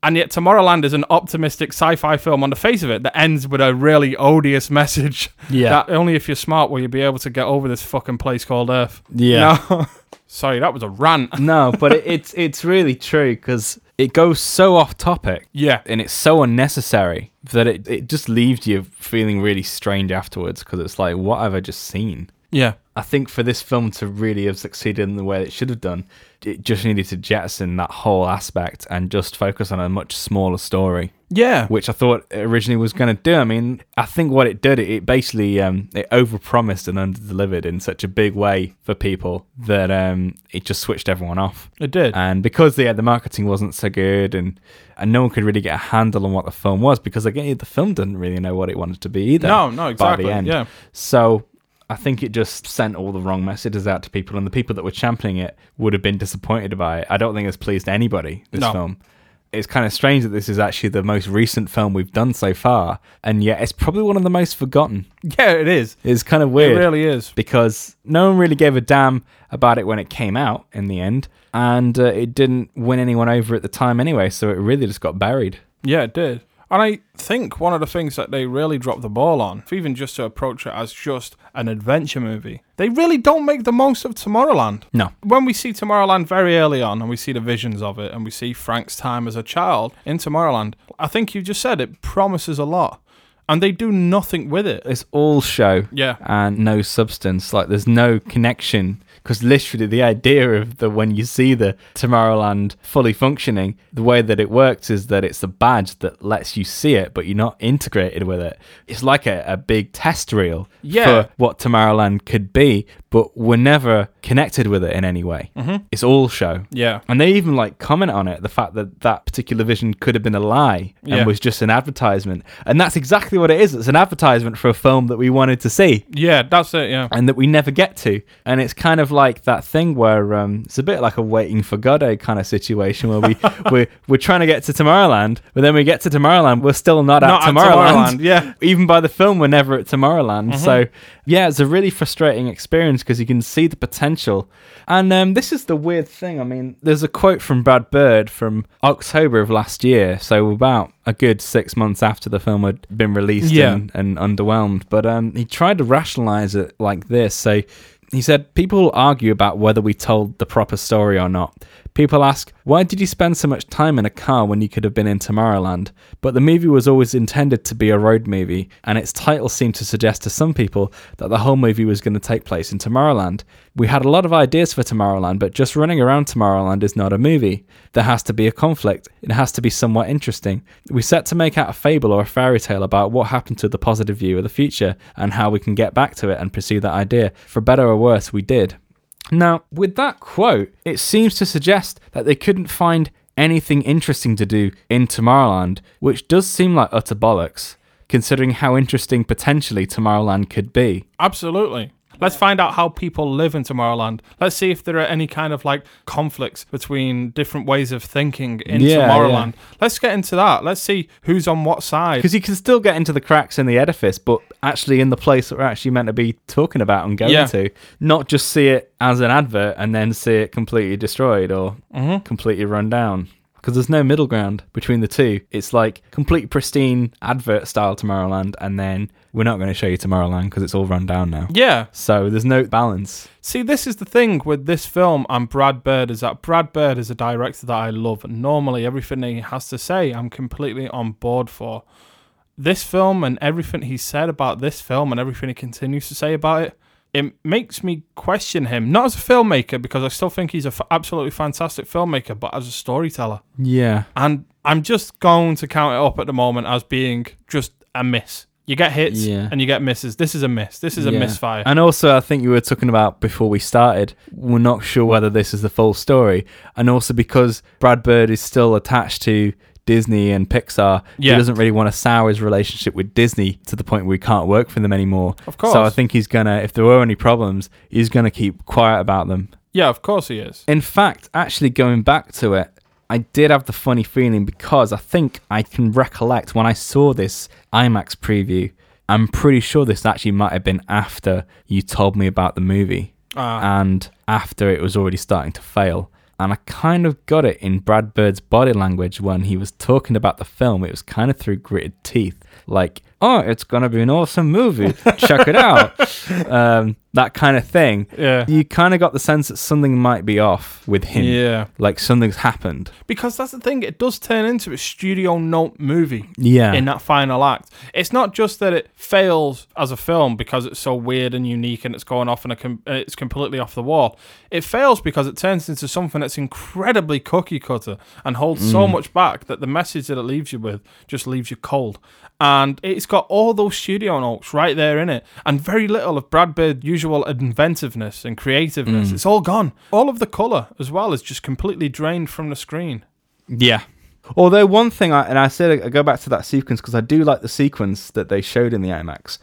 And yet, Tomorrowland is an optimistic sci fi film on the face of it that ends with a really odious message. Yeah. That only if you're smart will you be able to get over this fucking place called Earth. Yeah. No. Sorry, that was a rant. no, but it, it's it's really true because it goes so off topic. Yeah. and it's so unnecessary that it, it just leaves you feeling really strange afterwards because it's like, what have I just seen? Yeah. I think for this film to really have succeeded in the way it should have done, it just needed to jettison that whole aspect and just focus on a much smaller story. Yeah. which I thought originally was going to do. I mean, I think what it did, it, basically um, it overpromised and underdelivered in such a big way for people that um, it just switched everyone off. It did. And because the the marketing wasn't so good, and and no one could really get a handle on what the film was, because again, the film didn't really know what it wanted to be either. No, no, By exactly, the end, yeah. So. I think it just sent all the wrong messages out to people, and the people that were championing it would have been disappointed by it. I don't think it's pleased anybody. This No. film, it's kind of strange that this is actually the most recent film we've done so far, and yet it's probably one of the most forgotten. Yeah, it is. It's kind of weird It really is. because no one really gave a damn about it when it came out in the end, and uh, it didn't win anyone over at the time anyway, so it really just got buried. Yeah, it did. And I think one of the things that they really dropped the ball on, even just to approach it as just an adventure movie, they really don't make the most of Tomorrowland. No. When we see Tomorrowland very early on and we see the visions of it and we see Frank's time as a child in Tomorrowland, I think you just said it promises a lot. And they do nothing with it. It's all show Yeah. and no substance. Like there's no connection because literally the idea of the when you see the Tomorrowland fully functioning, the way that it works is that it's a badge that lets you see it, but you're not integrated with it. It's like a, a big test reel Yeah. for what Tomorrowland could be, but we're never connected with it in any way. Mm-hmm. It's all show. Yeah. And they even like comment on it, the fact that that particular vision could have been a lie and Yeah. was just an advertisement. And that's exactly what it is. It's an advertisement for a film that we wanted to see Yeah, that's it, yeah. and that we never get to. And it's kind of like that thing where um, it's a bit like a waiting for Godot kind of situation where we we're, we're trying to get to Tomorrowland, but then we get to Tomorrowland, we're still not, Not at at Tomorrowland. Tomorrowland, yeah. Even by the film, we're never at Tomorrowland. So yeah, it's a really frustrating experience because you can see the potential. And um, this is the weird thing. I mean, there's a quote from Brad Bird from October of last year, so about a good six months after the film had been released Yeah. and, and underwhelmed. But um, he tried to rationalize it like this. So he said, People argue about whether we told the proper story or not. People ask, why did you spend so much time in a car when you could have been in Tomorrowland? But the movie was always intended to be a road movie, and its title seemed to suggest to some people that the whole movie was going to take place in Tomorrowland. We had a lot of ideas for Tomorrowland, but just running around Tomorrowland is not a movie. There has to be a conflict. It has to be somewhat interesting. We set to make out a fable or a fairy tale about what happened to the positive view of the future and how we can get back to it and pursue that idea. For better or worse, we did. Now, with that quote, it seems to suggest that they couldn't find anything interesting to do in Tomorrowland, which does seem like utter bollocks, considering how interesting potentially Tomorrowland could be. Absolutely. Let's find out how people live in Tomorrowland. Let's see if there are any kind of like conflicts between different ways of thinking in Yeah, Tomorrowland. Let's get into that. Let's see who's on what side. Because you can still get into the cracks in the edifice, but actually in the place that we're actually meant to be talking about and going Yeah. to, not just see it as an advert and then see it completely destroyed or mm-hmm. completely run down. Because there's no middle ground between the two. It's like complete pristine advert style Tomorrowland, and then we're not going to show you Tomorrowland because it's all run down now. Yeah. So there's no balance. See, this is the thing with this film and Brad Bird is that Brad Bird is a director that I love. Normally, everything he has to say, I'm completely on board for. This film and everything he said about this film and everything he continues to say about it, it makes me question him. Not as a filmmaker, because I still think he's a f- absolutely fantastic filmmaker, but as a storyteller. Yeah. And I'm just going to count it up at the moment as being just a miss. You get hits Yeah. and you get misses. This is a miss. This is a Yeah. misfire. And also, I think you were talking about before we started, we're not sure whether this is the full story. And also because Brad Bird is still attached to Disney and Pixar, Yeah. he doesn't really want to sour his relationship with Disney to the point where he can't work for them anymore. Of course. So I think he's going to, if there were any problems, he's going to keep quiet about them. yeah, of course he is. In fact, actually going back to it, I did have the funny feeling because I think I can recollect when I saw this IMAX preview. I'm pretty sure this actually might have been after you told me about the movie Ah. and after it was already starting to fail. And I kind of got it in Brad Bird's body language when he was talking about the film. It was kind of through gritted teeth. Like oh, it's gonna be an awesome movie. Check it out. Um, that kind of thing. Yeah. You kind of got the sense that something might be off with him. Yeah. Like something's happened. Because that's the thing, it does turn into a studio note movie. Yeah. In that final act. It's not just that it fails as a film because it's so weird and unique and it's going off and com- uh, it's completely off the wall. It fails because it turns into something that's incredibly cookie cutter and holds so much back that the message that it leaves you with just leaves you cold. And it's got all those studio notes right there in it, and very little of Brad Bird's usual inventiveness and creativeness. Mm. It's all gone. All of the color as well is just completely drained from the screen. Yeah. Although one thing, I, and I said I go back to that sequence because I do like the sequence that they showed in the IMAX,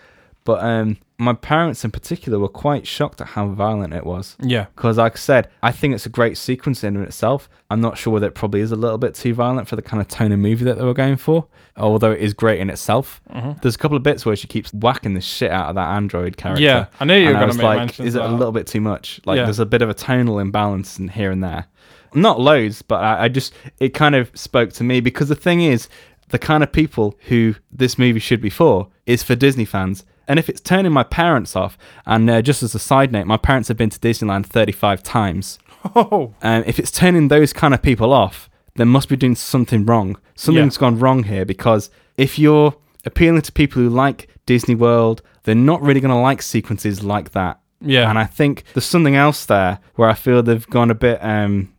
but um, my parents in particular were quite shocked at how violent it was. Yeah. Because, like I said, I think it's a great sequence in itself. I'm not sure whether it probably is a little bit too violent for the kind of tone of movie that they were going for, although it is great in itself. There's a couple of bits where she keeps whacking the shit out of that android character. Yeah, I knew you were gonna make like, mention Is it of a little bit too much? Like, Yeah. there's a bit of a tonal imbalance in here and there. Not loads, but I, I just, it kind of spoke to me because the thing is, the kind of people who this movie should be for is for Disney fans. And if it's turning my parents off, and uh, just as a side note, my parents have been to Disneyland 35 times. Oh, Um, if it's turning those kind of people off, then must be doing something wrong. Something's Yeah. gone wrong here because if you're appealing to people who like Disney World, they're not really going to like sequences like that. Yeah. And I think there's something else there where I feel they've gone a bit. Um,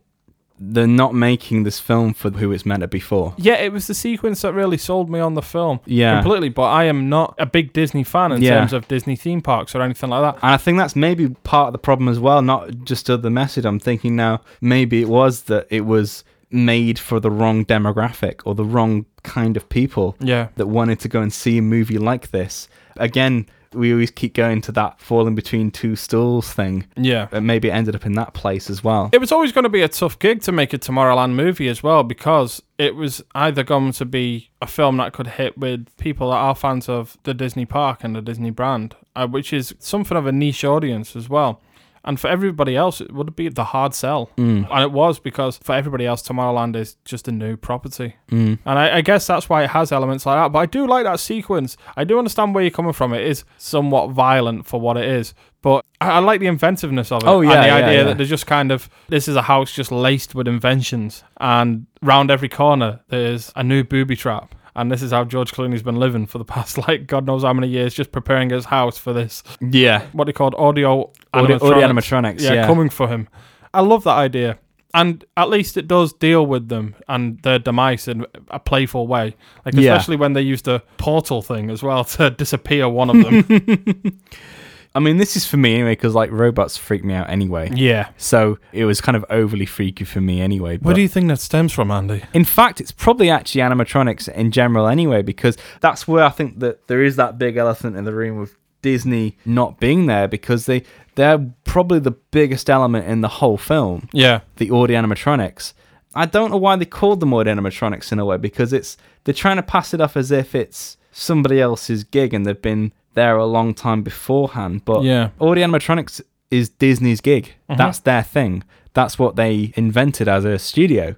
they're not making this film for who it's meant to be for. yeah, it was the sequence that really sold me on the film. Yeah. Completely, but I am not a big Disney fan in Yeah. terms of Disney theme parks or anything like that. And I think that's maybe part of the problem as well, not just of the message. I'm thinking now, maybe it was that it was made for the wrong demographic or the wrong kind of people Yeah. that wanted to go and see a movie like this. Again, we always keep going to that falling between two stools thing. Yeah. But maybe it ended up in that place as well. It was always going to be a tough gig to make a Tomorrowland movie as well because it was either going to be a film that could hit with people that are fans of the Disney park and the Disney brand, uh, which is something of a niche audience as well. And for everybody else, it would be the hard sell. Mm. And it was because for everybody else, Tomorrowland is just a new property. Mm. And I, I guess that's why it has elements like that. But I do like that sequence. I do understand where you're coming from. It is somewhat violent for what it is. But I, I like the inventiveness of it. Oh, And yeah, the yeah, idea yeah. that there's just kind of, this is a house just laced with inventions. And round every corner, there's a new booby trap. And this is how George Clooney's been living for the past, like, God knows how many years, just preparing his house for this Yeah. what they called audio Audio- animatronics. audio animatronics, yeah. coming for him. I love that idea. And at least it does deal with them and their demise in a playful way. Like Yeah. especially when they used the portal thing as well to disappear one of them. I mean, this is for me anyway, because like robots freak me out anyway. yeah. So it was kind of overly freaky for me anyway. Where do you think that stems from, Andy? In fact, it's probably actually animatronics in general anyway, because that's where I think that there is that big elephant in the room with Disney not being there because they they're probably the biggest element in the whole film. Yeah. The audio animatronics. I don't know why they called them audio animatronics in a way because it's they're trying to pass it off as if it's somebody else's gig and they've been there a long time beforehand. But Yeah. audio animatronics is Disney's gig. Mm-hmm. That's their thing. That's what they invented as a studio.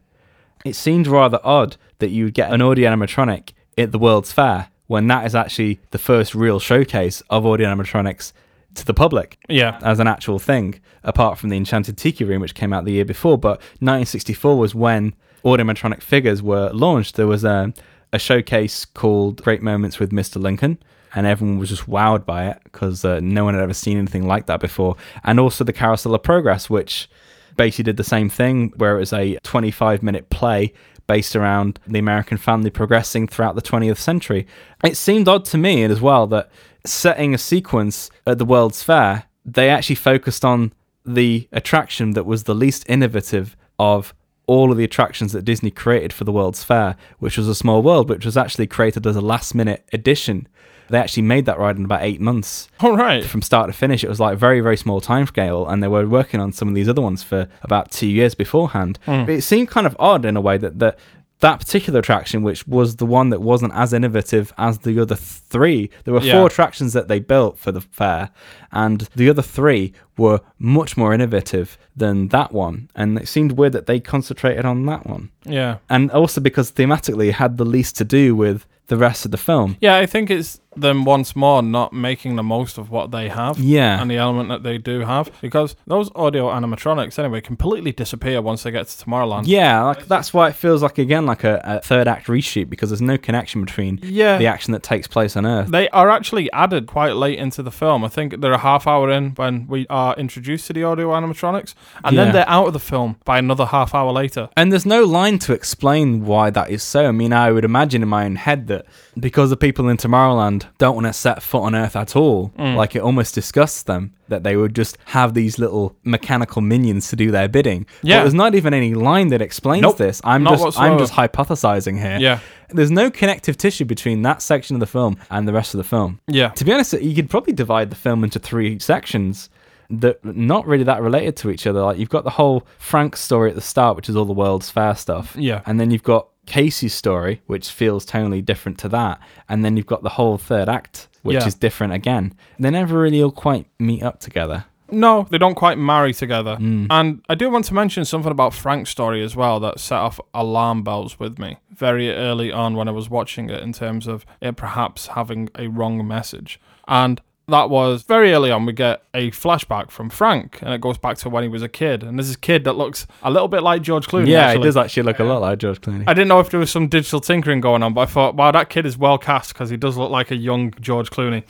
It seemed rather odd that you would get an audio animatronic at the World's Fair when that is actually the first real showcase of audio animatronics to the public Yeah. as an actual thing, apart from the Enchanted Tiki Room, which came out the year before. But 1964 was when automatronic figures were launched. There was a, a showcase called Great Moments with Mr. Lincoln, and everyone was just wowed by it because uh, no one had ever seen anything like that before. And also the Carousel of Progress, which basically did the same thing, where it was a 25 minute play based around the American family progressing throughout the 20th century. It seemed odd to me as well that setting a sequence at the World's Fair, they actually focused on the attraction that was the least innovative of all of the attractions that Disney created for the World's Fair, which was a small world, which was actually created as a last minute addition. They actually made that ride in about eight months All right. from start to finish. It was like a very, very small time scale, and they were working on some of these other ones for about two years beforehand. Hmm. But it seemed kind of odd in a way that that that particular attraction, which was the one that wasn't as innovative as the other three, there were Yeah. four attractions that they built for the fair, and the other three were much more innovative than that one. And it seemed weird that they concentrated on that one, Yeah. and also because thematically it had the least to do with the rest of the film. Yeah, I think it's them once more not making the most of what they have. Yeah. And the element that they do have. Because those audio animatronics, anyway, completely disappear once they get to Tomorrowland. Yeah, like that's why it feels like again like a, a third act reshoot because there's no connection between Yeah. the action that takes place on Earth. They are actually added quite late into the film. I think they're a half hour in when we are introduced to the audio animatronics, and Yeah. then they're out of the film by another half hour later. And there's no line to explain why that is so. I mean, I would imagine in my own head that because the people in Tomorrowland don't want to set foot on Earth at all, Mm. like it almost disgusts them that they would just have these little mechanical minions to do their bidding. Yeah. But there's not even any line that explains Nope, this. I'm not just I'm just hypothesizing here. Yeah. There's no connective tissue between that section of the film and the rest of the film. Yeah. To be honest, you could probably divide the film into three sections that not really that related to each other. Like you've got the whole Frank story at the start, which is all the World's Fair stuff. Yeah. And then you've got Casey's story, which feels tonally different to that. And then you've got the whole third act, which Yeah. is different again. They never really all quite meet up together. No, they don't quite marry together. Mm. And I do want to mention something about Frank's story as well that set off alarm bells with me very early on when I was watching it in terms of it perhaps having a wrong message. And that was very early on, we get a flashback from Frank, and it goes back to when he was a kid. And there's this kid that looks a little bit like George Clooney. yeah, actually. it does actually look a lot like George Clooney. I didn't know if there was some digital tinkering going on, but I thought, wow, that kid is well cast because he does look like a young George Clooney.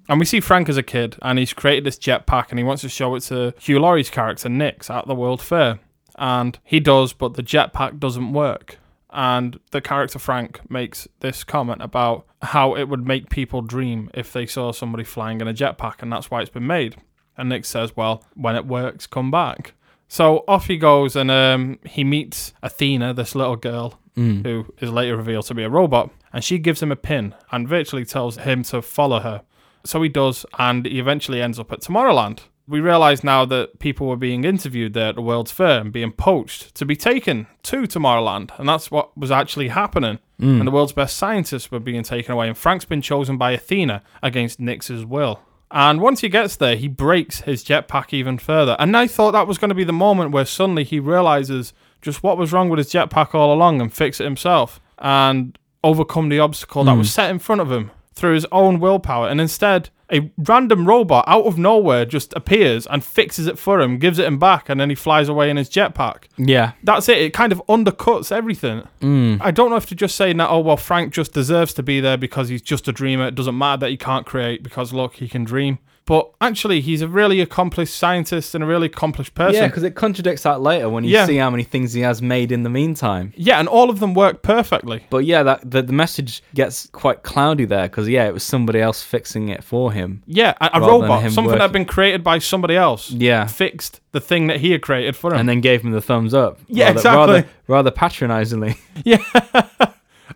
and we see Frank as a kid, and he's created this jetpack, and he wants to show it to Hugh Laurie's character Nix at the World Fair, and he does, but the jetpack doesn't work. And the character Frank makes this comment about how it would make people dream if they saw somebody flying in a jetpack, and that's why it's been made. And Nix says, "Well, when it works, come back." So off he goes, and um, he meets Athena, this little girl who is later revealed to be a robot, and she gives him a pin and virtually tells him to follow her. So he does, and he eventually ends up at Tomorrowland. We realise now that people were being interviewed there at the World's Fair and being poached to be taken to Tomorrowland, and that's what was actually happening. Hmm. And the world's best scientists were being taken away, and Frank's been chosen by Athena against Nix's will. And once he gets there, he breaks his jetpack even further. And I thought that was going to be the moment where suddenly he realizes just what was wrong with his jetpack all along and fix it himself and overcome the obstacle that hmm. was set in front of him through his own willpower. And instead, a random robot out of nowhere just appears and fixes it for him, gives it him back, and then he flies away in his jetpack. yeah. That's it. It kind of undercuts everything. Hmm. I don't know if to just say that, oh, well, Frank just deserves to be there because he's just a dreamer. It doesn't matter that he can't create because, look, he can dream. But actually, he's a really accomplished scientist and a really accomplished person. Yeah, because it contradicts that later when you Yeah. see how many things he has made in the meantime. Yeah, and all of them work perfectly. But yeah, that the, the message gets quite cloudy there because yeah, it was somebody else fixing it for him. Yeah, a, a robot, something that had been created by somebody else, Yeah. fixed the thing that he had created for him. And then gave him the thumbs up. Yeah, rather, exactly. Rather, rather patronizingly. Yeah.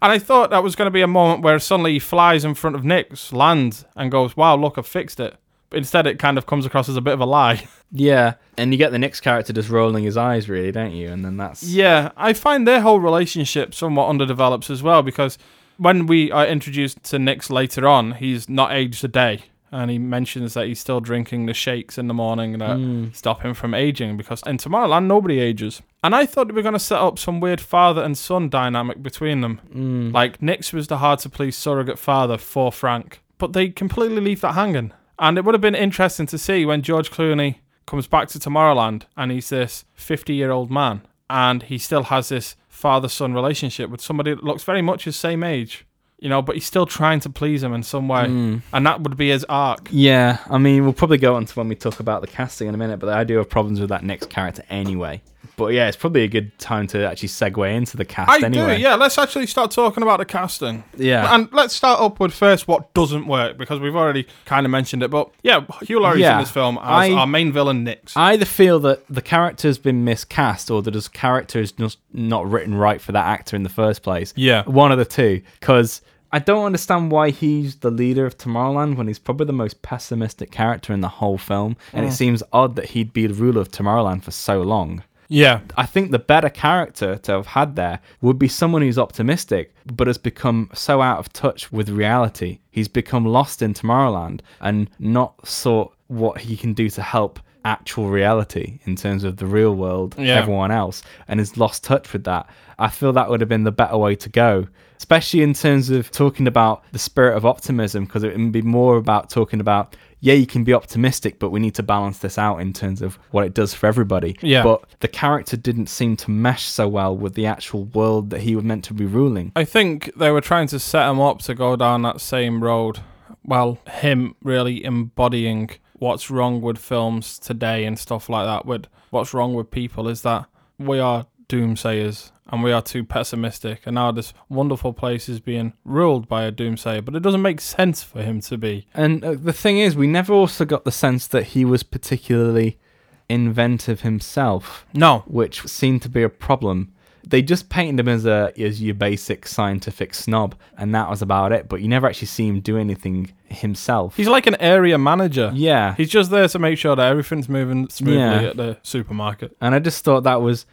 And I thought that was going to be a moment where suddenly he flies in front of Nix, lands, and goes, wow, look, I've fixed it. Instead, it kind of comes across as a bit of a lie. yeah, and you get the next character just rolling his eyes, really, don't you? And then that's Yeah, I find their whole relationship somewhat underdeveloped as well because when we are introduced to Nix later on, he's not aged a day. And he mentions that he's still drinking the shakes in the morning that hmm. stop him from aging because in Tomorrowland, nobody ages. And I thought we were going to set up some weird father and son dynamic between them. Hmm. Like, Nix was the hard to please surrogate father for Frank. But they completely leave that hanging. And it would have been interesting to see when George Clooney comes back to Tomorrowland and he's this 50 year old man and he still has this father son relationship with somebody that looks very much his same age, you know, but he's still trying to please him in some way. Hmm. And that would be his arc. Yeah, I mean, we'll probably go on to when we talk about the casting in a minute, but I do have problems with that next character anyway. But yeah, it's probably a good time to actually segue into the cast I anyway. do, yeah. Let's actually start talking about the casting. Yeah. And let's start up with first what doesn't work because we've already kind of mentioned it. But yeah, Hugh Laurie's Yeah, in this film as I- our main villain, Nix. I either feel that the character's been miscast or that his character is just not written right for that actor in the first place. Yeah. One of the two. Because I don't understand why he's the leader of Tomorrowland when he's probably the most pessimistic character in the whole film. And it mm. seems odd that he'd be the ruler of Tomorrowland for so long. Yeah. I think the better character to have had there would be someone who's optimistic, but has become so out of touch with reality. He's become lost in Tomorrowland and not sought what he can do to help actual reality in terms of the real world, Yeah. everyone else, and has lost touch with that. I feel that would have been the better way to go, especially in terms of talking about the spirit of optimism, because it would be more about talking about, yeah, you can be optimistic, but we need to balance this out in terms of what it does for everybody. Yeah. But the character didn't seem to mesh so well with the actual world that he was meant to be ruling. I think they were trying to set him up to go down that same road. Well, him really embodying what's wrong with films today and stuff like that. With what's wrong with people is that we are doomsayers and we are too pessimistic. And now this wonderful place is being ruled by a doomsayer, but it doesn't make sense for him to be. And uh, the thing is, we never also got the sense that he was particularly inventive himself, No, which seemed to be a problem. They just painted him as a as your basic scientific snob, and that was about it. But you never actually see him do anything himself. he's like an area manager. yeah, He's just there to make sure that everything's moving smoothly Yeah. at the supermarket. and I just thought that was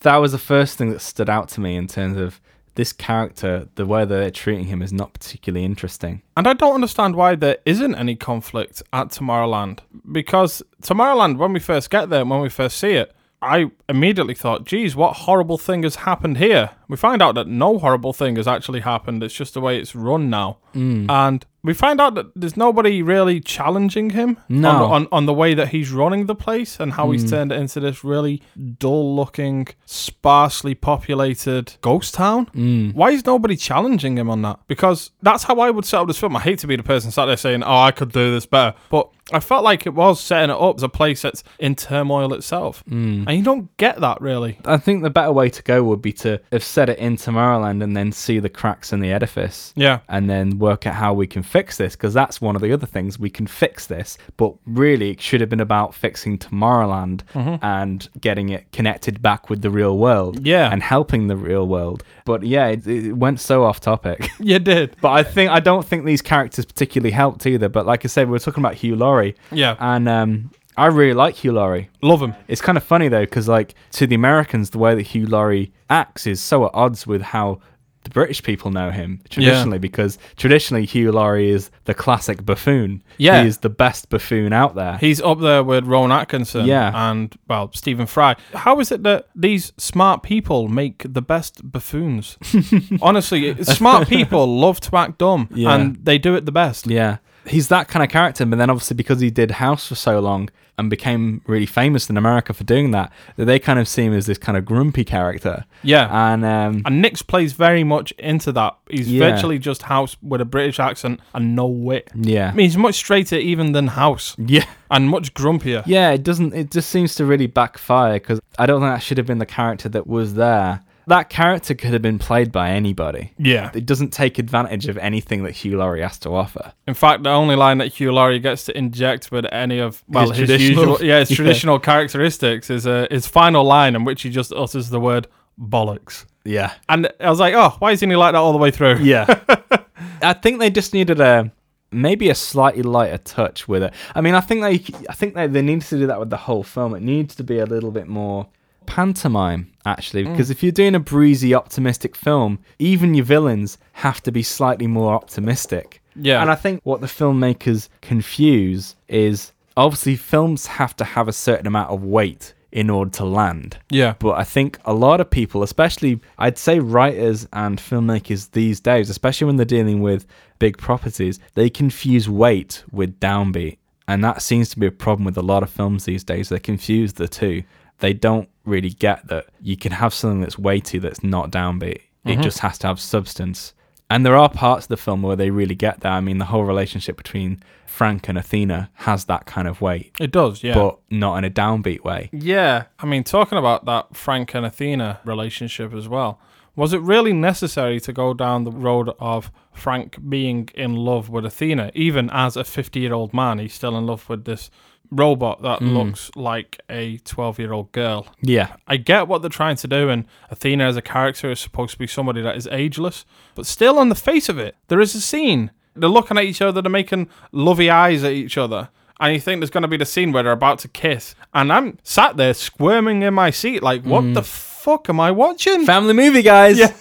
that was the first thing that stood out to me in terms of this character. The way that they're treating him is not particularly interesting. And I don't understand why there isn't any conflict at Tomorrowland. Because Tomorrowland, when we first get there, when we first see it, I immediately thought, geez, what horrible thing has happened here? We find out that no horrible thing has actually happened. It's just the way it's run now. Mm. And we find out that there's nobody really challenging him No. on, on, on the way that he's running the place and how Mm. he's turned it into this really dull looking, sparsely populated ghost town. Mm. Why is nobody challenging him on that? Because that's how I would set up this film. I hate to be the person sat there saying, "Oh, I could do this better," but I felt like it was setting it up as a place that's in turmoil itself, Mm. and you don't get that really. I think the better way to go would be to have set it in Tomorrowland and then see the cracks in the edifice. Yeah, and then work out how we can fix this because that's one of the other things we can fix this but really it should have been about fixing tomorrowland and getting it connected back with the real world Yeah. and helping the real world but yeah it, it went so off topic you did. but i think i don't think these characters particularly helped either but like i said we were talking about hugh laurie Yeah, and um I really like Hugh Laurie. love him. It's kind of funny though, because like to the Americans, the way that Hugh Laurie acts is so at odds with how the British people know him traditionally. Because traditionally, Hugh Laurie is the classic buffoon. Yeah. he is the best buffoon out there. He's up there with Rowan Atkinson. Yeah. and well, Stephen Fry. How is it that these smart people make the best buffoons? Honestly, smart people love to act dumb, Yeah. and they do it the best. yeah, he's that kind of character. But then obviously because he did House for so long and became really famous in America for doing that, that they kind of see him as this kind of grumpy character. Yeah, And um, And Nix plays very much into that. He's Yeah. virtually just House with a British accent and no wit. yeah, I mean, he's much straighter even than House yeah. and much grumpier. Yeah, it doesn't. It just seems to really backfire because I don't think that should have been the character that was there. That character could have been played by anybody. Yeah. It doesn't take advantage of anything that Hugh Laurie has to offer. In fact, the only line that Hugh Laurie gets to inject with any of well His his, traditional- usual yeah his Yeah. traditional characteristics is uh, his final line in which he just utters the word bollocks. Yeah, And I was like, oh, why isn't he like that all the way through? yeah. I think they just needed a maybe a slightly lighter touch with it. I mean, I think they, I think they, they need to do that with the whole film. It needs to be a little bit more pantomime actually mm. because if you're doing a breezy optimistic film even your villains have to be slightly more optimistic Yeah. and i think what the filmmakers confuse is obviously films have to have a certain amount of weight in order to land Yeah. but I think a lot of people, especially I'd say writers and filmmakers these days, especially when they're dealing with big properties, they confuse weight with downbeat. And that seems to be a problem with a lot of films these days. They confuse the two. They don't really get that you can have something that's weighty that's not downbeat. It mm-hmm. just has to have substance. And there are parts of the film where they really get that. I mean, the whole relationship between Frank and Athena has that kind of weight, It does, yeah. but not in a downbeat way. Yeah, I mean, talking about that Frank and Athena relationship as well, was it really necessary to go down the road of Frank being in love with Athena? Even as a 50 year old man, he's still in love with this robot that hmm. looks like a 12 year old girl. Yeah. I get what they're trying to do, and Athena as a character is supposed to be somebody that is ageless, but still, on the face of it, there is a scene. They're looking at each other, they're making lovey eyes at each other, and you think there's going to be the scene where they're about to kiss, and I'm sat there squirming in my seat, like, what hmm. the fuck am I watching? Family movie, guys. Yeah.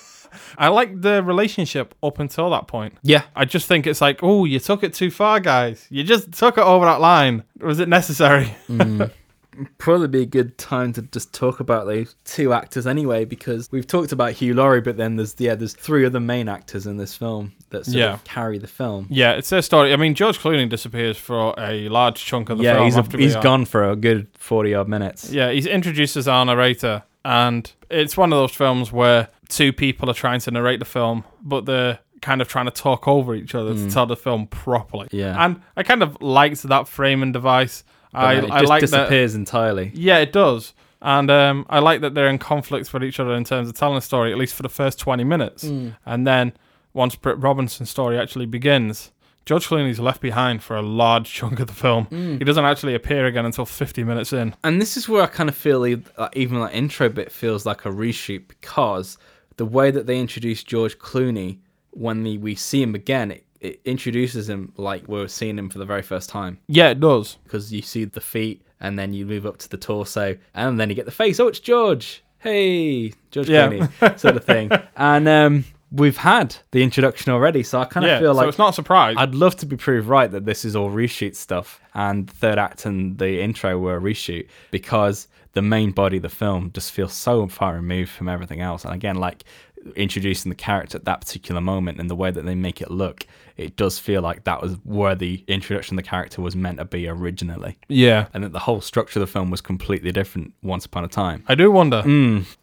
I like the relationship up until that point. Yeah. I just think it's like, oh, you took it too far, guys. You just took it over that line. Was it necessary? Mm. probably be a good time to just talk about those two actors anyway, because we've talked about Hugh Laurie, but then there's yeah, there's three other main actors in this film that sort Yeah. of carry the film. yeah, it's their story. I mean, George Clooney disappears for a large chunk of the yeah, film. he's a, he's gone for a good forty odd minutes. Yeah, he's introduced as our narrator, and it's one of those films where two people are trying to narrate the film, but they're kind of trying to talk over each other to mm. tell the film properly. Yeah. and I kind of liked that framing device. But I it I like that. disappears entirely. Yeah, it does. And um, I like that they're in conflict with each other in terms of telling a story, at least for the first 20 minutes. Mm. And then once Britt Robinson's story actually begins, George Clooney's left behind for a large chunk of the film. Mm. He doesn't actually appear again until 50 minutes in. And this is where I kind of feel like even that intro bit feels like a reshoot because the way that they introduce George Clooney when the, we see him again, it, it introduces him like we're seeing him for the very first time. Yeah, it does. because you see the feet and then you move up to the torso and then you get the face. Oh, it's George. Hey, George Yeah. Clooney, sort of thing. And um, we've had the introduction already, so I kind of Yeah, feel so like it's not a surprise. I'd love to be proved right that this is all reshoot stuff and the third act and the intro were a reshoot because the main body of the film just feels so far removed from everything else. And again, like introducing the character at that particular moment and the way that they make it look, it does feel like that was where the introduction of the character was meant to be originally. yeah. And that the whole structure of the film was completely different once upon a time. I do wonder.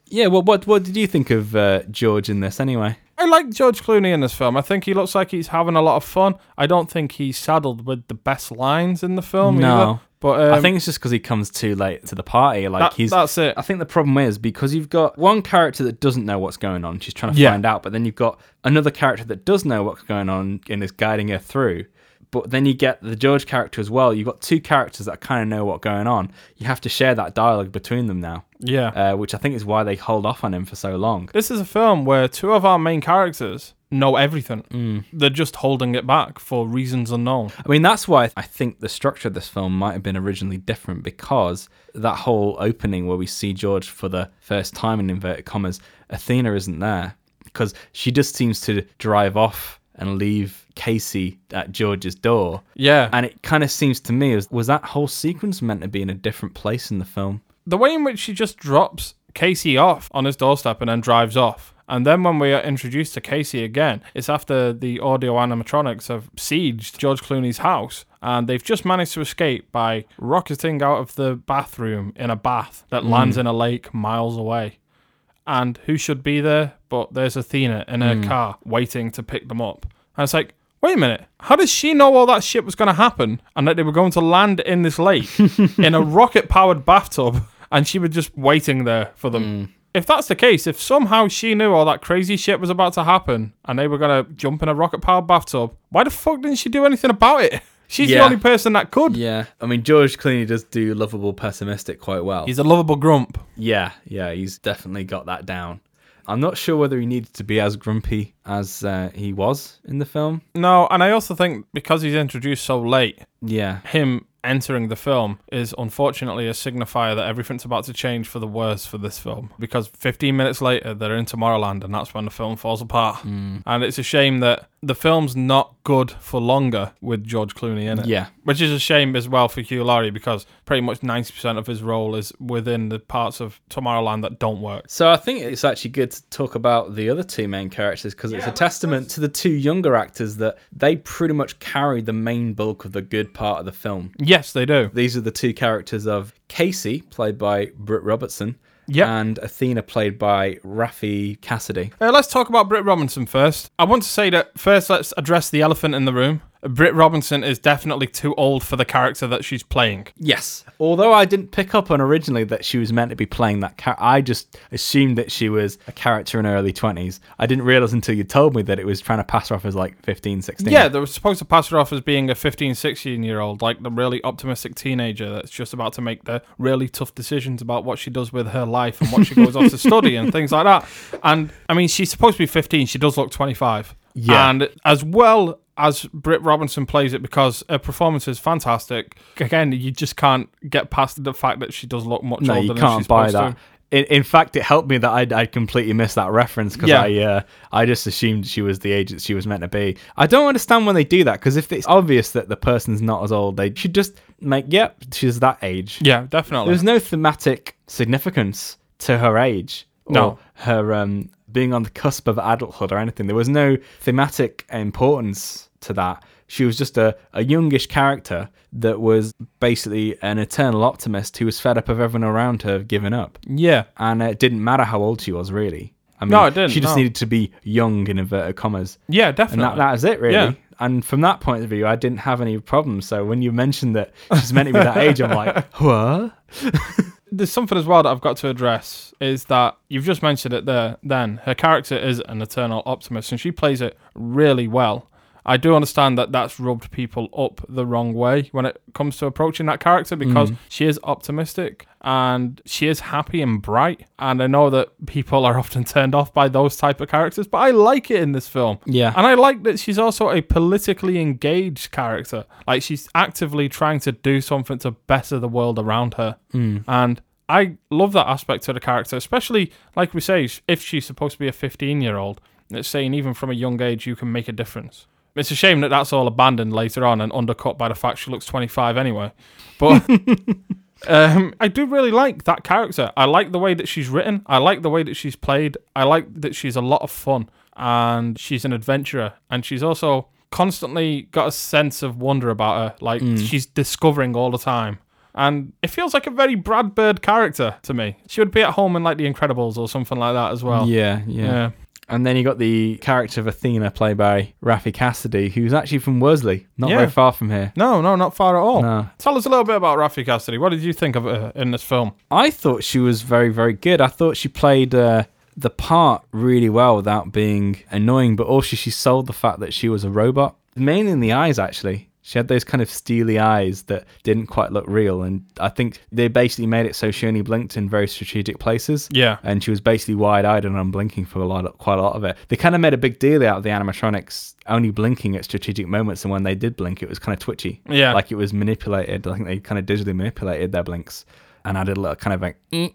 Yeah, well, what what did you think of uh, George in this anyway? I like George Clooney in this film. I think he looks like he's having a lot of fun. I don't think he's saddled with the best lines in the film No. either. But um, I think it's just because he comes too late to the party. Like that- he's that's it. I think the problem is because you've got one character that doesn't know what's going on, she's trying to Yeah. find out, but then you've got another character that does know what's going on and is guiding her through. But then you get the George character as well. You've got two characters that kind of know what's going on. You have to share that dialogue between them now, yeah. uh, which I think is why they hold off on him for so long. This is a film where two of our main characters know everything. Mm. They're just holding it back for reasons unknown. I mean, that's why I think the structure of this film might have been originally different because that whole opening where we see George for the first time in inverted commas, Athena isn't there because she just seems to drive off and leave Casey at George's door. Yeah. And it kind of seems to me as was that whole sequence meant to be in a different place in the film? the way in which she just drops Casey off on his doorstep and then drives off. And then when we are introduced to Casey again, it's after the audio animatronics have sieged George Clooney's house and they've just managed to escape by rocketing out of the bathroom in a bath that mm. lands in a lake miles away. And who should be there? But there's Athena in her mm. car waiting to pick them up. And it's like, wait a minute, how does she know all that shit was going to happen and that they were going to land in this lake in a rocket powered bathtub and she was just waiting there for them? Mm. If that's the case, if somehow she knew all that crazy shit was about to happen and they were going to jump in a rocket powered bathtub, why the fuck didn't she do anything about it? She's the only person that could. Yeah. I mean, George Clooney does do lovable pessimistic quite well. He's a lovable grump. Yeah, yeah, he's definitely got that down. I'm not sure whether he needed to be as grumpy as uh, he was in the film. No, and I also think because he's introduced so late, Yeah, him entering the film is unfortunately a signifier that everything's about to change for the worse for this film. Because 15 minutes later, they're in Tomorrowland, and that's when the film falls apart. Hmm. And it's a shame that the film's not good for longer with George Clooney in it. Yeah. Which is a shame as well for Hugh Laurie because pretty much 90% of his role is within the parts of Tomorrowland that don't work. So I think it's actually good to talk about the other two main characters because it's a testament to the two younger actors that they pretty much carry the main bulk of the good part of the film. Yes, they do. These are the two characters of Casey, played by Britt Robertson, Yep. and Athena, played by Raffey Cassidy. Uh, let's talk about Britt Robinson first. I want to say that first, let's address the elephant in the room. Britt Robinson is definitely too old for the character that she's playing. Yes. Although I didn't pick up on originally that she was meant to be playing that character, I just assumed that she was a character in her early 20s. I didn't realize until you told me that it was trying to pass her off as like 15, 16. Yeah, they were supposed to pass her off as being a 15, 16 year old, like the really optimistic teenager that's just about to make the really tough decisions about what she does with her life and what she goes off to study and things like that. And I mean, she's supposed to be 15, she does look 25. Yeah. And as well as Britt Robinson plays it because her performance is fantastic. Again, you just can't get past the fact that she does look much no, older you than can't she's buy supposed that. to. In, in fact, it helped me that I'd, I'd completely missed that reference because Yeah. I uh, I just assumed she was the age that she was meant to be. I don't understand when they do that because if it's obvious that the person's not as old, they should just make yep she's that age. Yeah, definitely. There's no thematic significance to her age or No. her um, being on the cusp of adulthood or anything. There was no thematic importance to that. She was just a, a youngish character that was basically an eternal optimist who was fed up of everyone around her giving up. yeah. And it didn't matter how old she was, really. I mean, No, it didn't, she just no. needed to be young, in inverted commas. Yeah, definitely. And that, that is it, really. Yeah. And from that point of view, I didn't have any problems. So when you mentioned that she's meant to be that age, I'm like, what? There's something as well that I've got to address is that you've just mentioned it there. Then her character is an eternal optimist, and she plays it really well. I do understand that that's rubbed people up the wrong way when it comes to approaching that character because mm. she is optimistic and she is happy and bright. And I know that people are often turned off by those type of characters, but I like it in this film. Yeah. And I like that she's also a politically engaged character. Like she's actively trying to do something to better the world around her. Mm. And I love that aspect to the character, especially like we say, if she's supposed to be a 15 year old. It's saying even from a young age you can make a difference. It's a shame that that's all abandoned later on and undercut by the fact she looks 25 anyway. But um, I do really like that character. I like the way that she's written. I like the way that she's played. I like that she's a lot of fun and she's an adventurer. And she's also constantly got a sense of wonder about her. Like she's discovering all the time. And it feels like a very Brad Bird character to me. She would be at home in like The Incredibles or something like that as well. Yeah, yeah, Yeah. And then you got the character of Athena, played by Raffey Cassidy, who's actually from Worsley, not Yeah. very far from here. No, no, not far at all. No. Tell us a little bit about Raffey Cassidy. What did you think of her in this film? I thought she was very, very good. I thought she played uh, the part really well without being annoying, but also she sold the fact that she was a robot. Mainly in the eyes, actually. She had those kind of steely eyes that didn't quite look real, and I think they basically made it so she only blinked in very strategic places. Yeah. and she was basically wide-eyed and unblinking for a lot, of, quite a lot of it. They kind of made a big deal out of the animatronics only blinking at strategic moments, and when they did blink, it was kind of twitchy. Yeah. like it was manipulated. I think they kind of digitally manipulated their blinks and added a little kind of like "Eh,"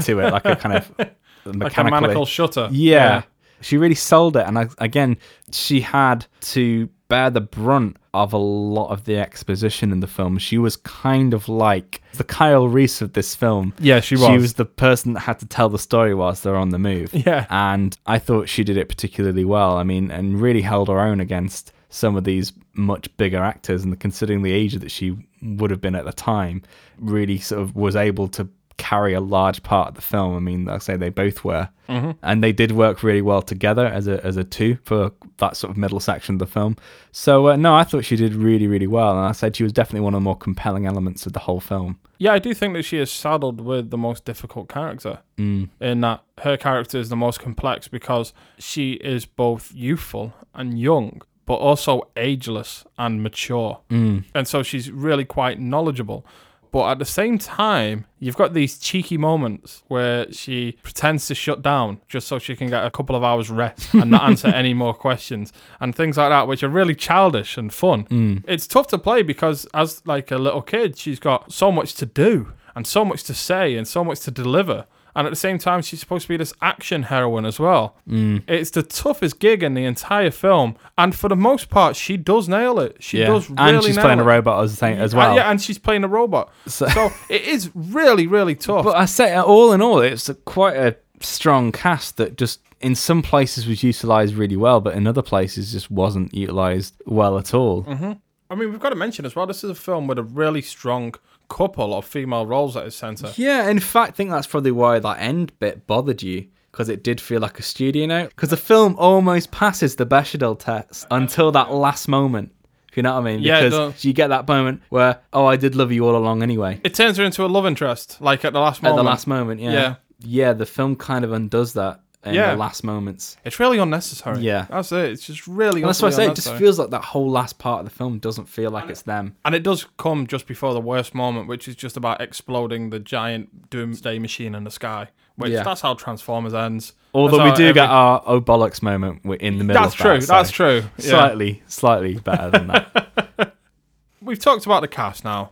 to it, like a kind of Like mechanical manacle shutter. yeah. She really sold it. And I, again, she had to bear the brunt of a lot of the exposition in the film. She was kind of like the Kyle Reese of this film. Yeah, she was. She was. the person that had to tell the story whilst they're on the move. Yeah. And I thought she did it particularly well. I mean, and really held her own against some of these much bigger actors. And considering the age that she would have been at the time, really sort of was able to carry a large part of the film. I mean, like I say, they both were, Mm-hmm. and they did work really well together as a as a two for that sort of middle section of the film. So uh, no, I thought she did really really well, and I said she was definitely one of the more compelling elements of the whole film. Yeah, I do think that she is saddled with the most difficult character. Mm. In that her character is the most complex because she is both youthful and young, but also ageless and mature. Mm. And so she's really quite knowledgeable. But at the same time, you've got these cheeky moments where she pretends to shut down just so she can get a couple of hours rest and not answer any more questions and things like that, which are really childish and fun. Mm. It's tough to play because as like a little kid, she's got so much to do and so much to say and so much to deliver. And at the same time, she's supposed to be this action heroine as well. It's the toughest gig in the entire film, and for the most part, she does nail it. She Yeah, does really and she's playing it. a robot as, as Uh, well. yeah, and she's playing a robot. So- So, it is really, really tough. But I say, all in all, it's a, quite a strong cast that just in some places was utilized really well, but in other places just wasn't utilized well at all. I mean, we've got to mention as well, this is a film with a really strong couple of female roles at its centre. Yeah, in fact, I think that's probably why that end bit bothered you. Because it did feel like a studio note. Because the film almost passes the Bechdel test until that last moment. If you know what I mean? Yeah, Because you get that moment where, oh, I did love you all along anyway. It turns her into a love interest, like at the last At moment. the last moment, yeah. Yeah. Yeah, the film kind of undoes that in Yeah. the last moments. It's really unnecessary. Yeah. That's it. It's just really And that's why I say it just feels like that whole last part of the film doesn't feel like it's them. And it does come just before the worst moment, which is just about exploding the giant doomsday machine in the sky. Which Yeah. that's how Transformers ends. Although That's we do every- get our oh bollocks moment in the middle. That's true. that, so That's true. Yeah. Slightly, slightly better than that. We've talked about the cast now.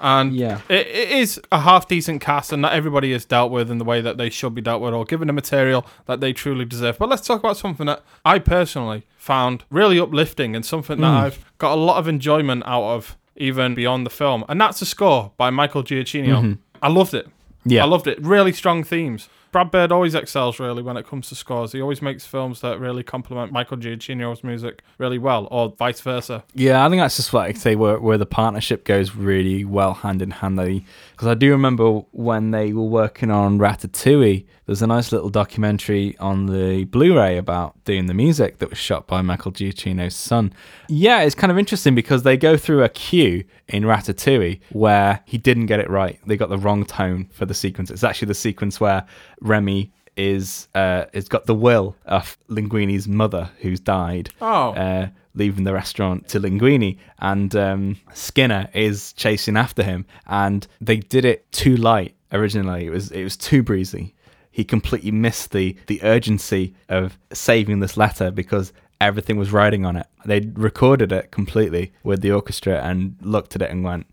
And Yeah. it, it is a half decent cast, and not everybody is dealt with in the way that they should be dealt with or given the material that they truly deserve. But let's talk about something that I personally found really uplifting and something that mm. I've got a lot of enjoyment out of, even beyond the film. And that's the score by Michael Giacchino. Mm-hmm. I loved it. Yeah. I loved it. Really strong themes. Brad Bird always excels really when it comes to scores. He always makes films that really complement Michael Giacchino's music really well, or vice versa. Yeah, I think that's just what I say where, where the partnership goes really well hand in hand. Because I do remember when they were working on Ratatouille, there's a nice little documentary on the Blu-ray about doing the music that was shot by Michael Giacchino's son. Yeah, it's kind of interesting because they go through a cue in Ratatouille where he didn't get it right. They got the wrong tone for the sequence. It's actually the sequence where Remy is uh has got the will of Linguini's mother who's died Oh. uh, leaving the restaurant to Linguini, and um, Skinner is chasing after him, and they did it too light originally. It was it was too breezy. He completely missed the the urgency of saving this letter because everything was riding on it. They recorded it completely with the orchestra and looked at it and went,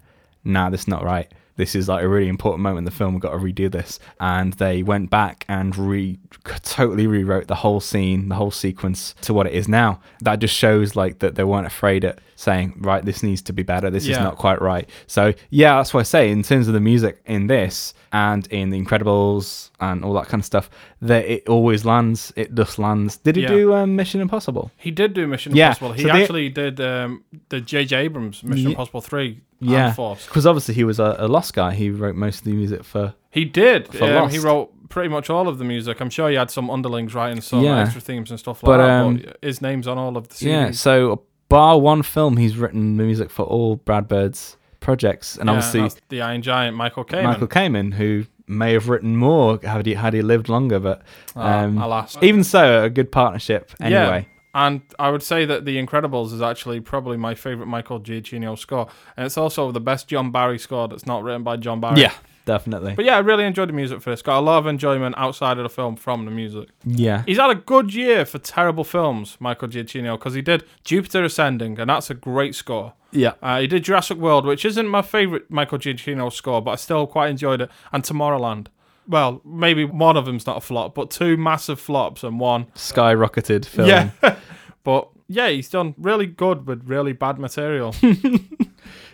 "Nah, this is not right." This is like a really important moment in the film. We've got to redo this. And they went back and re totally rewrote the whole scene, the whole sequence to what it is now. That just shows like that they weren't afraid at saying, right, this needs to be better. This is not quite right. So yeah, that's what I say. In terms of the music in this and in The Incredibles and all that kind of stuff, that it always lands. It just lands. Did he Yeah. do um, Mission Impossible? He did do Mission Yeah, Impossible. He so they- actually did um, the J.J. Abrams Mission Impossible 3 Yeah, because obviously he was a, a Lost guy. He wrote most of the music for He did. For Um, he wrote pretty much all of the music. I'm sure he had some underlings writing some Yeah. extra themes and stuff like But, that. um, but his name's on all of the CDs. Yeah, so bar one film, he's written music for all Brad Bird's projects, and Yeah, obviously the Iron Giant, Michael Kamen. Michael Kamen, who may have written more had he had he lived longer, but Ah, um, alas. even so, a good partnership anyway. Yeah. And I would say that The Incredibles is actually probably my favorite Michael Giacchino score, and it's also the best John Barry score that's not written by John Barry. Yeah, definitely. But yeah, I really enjoyed the music for this. Got a lot of enjoyment outside of the film from the music. yeah, He's had a good year for terrible films, Michael Giacchino, because he did Jupiter Ascending, and that's a great score. yeah, Uh, he did Jurassic World, which isn't my favorite Michael Giacchino score, but I still quite enjoyed it. And Tomorrowland. Well, maybe one of them's not a flop, but two massive flops and one. skyrocketed film. Yeah. but yeah, he's done really good with really bad material.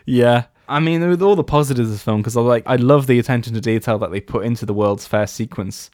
Yeah. I mean, with all the positives of the film, because I like, I love the attention to detail that they put into the World's Fair sequence.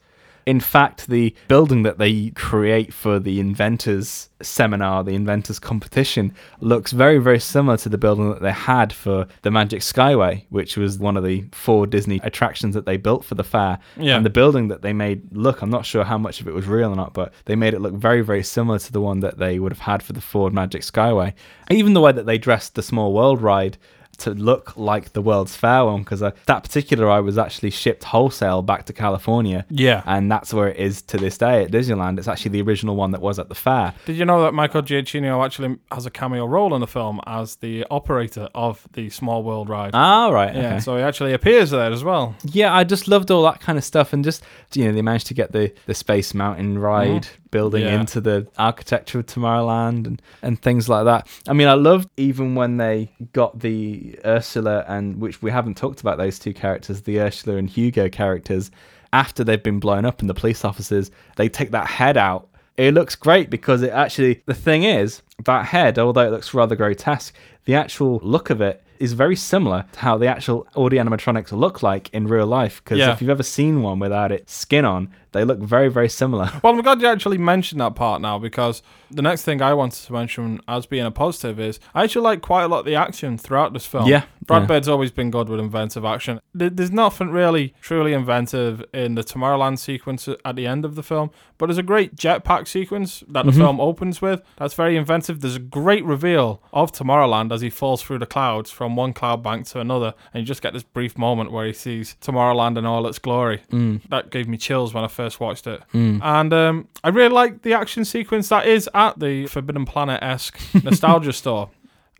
In fact, the building that they create for the inventors seminar, the inventors competition, looks very, very similar to the building that they had for the Magic Skyway, which was one of the four Disney attractions that they built for the fair. Yeah. And the building that they made look, I'm not sure how much of it was real or not, but they made it look very, very similar to the one that they would have had for the Ford Magic Skyway. Even the way that they dressed the Small World ride to look like the World's Fair one, because uh, that particular ride was actually shipped wholesale back to California. Yeah. And that's where it is to this day at Disneyland. It's actually the original one that was at the fair. Did you know that Michael Giacchino actually has a cameo role in the film as the operator of the Small World ride? Ah, right. yeah, okay. so he actually appears there as well. Yeah, I just loved all that kind of stuff, and just you know, they managed to get the the Space Mountain ride building. Yeah. into the architecture of Tomorrowland and and things like that. I mean, I loved even when they got the Ursula and which we haven't talked about those two characters, the Ursula and Hugo characters, after they've been blown up and the police officers they take that head out. It looks great because it actually the thing is that head, although it looks rather grotesque, the actual look of it is very similar to how the actual audio animatronics look like in real life. Because Yeah. if you've ever seen one without its skin on, they look very, very similar. Well, I'm glad you actually mentioned that part now because the next thing I wanted to mention as being a positive is I actually like quite a lot of the action throughout this film. Yeah, Brad yeah. Bird's always been good with inventive action. There's nothing really truly inventive in the Tomorrowland sequence at the end of the film, but there's a great jetpack sequence that Mm-hmm. the film opens with. That's very inventive. There's a great reveal of Tomorrowland as he falls through the clouds from one cloud bank to another, and you just get this brief moment where he sees Tomorrowland in all its glory. Mm. That gave me chills when I first watched it. And um, I really like the action sequence that is at the Forbidden Planet esque nostalgia store.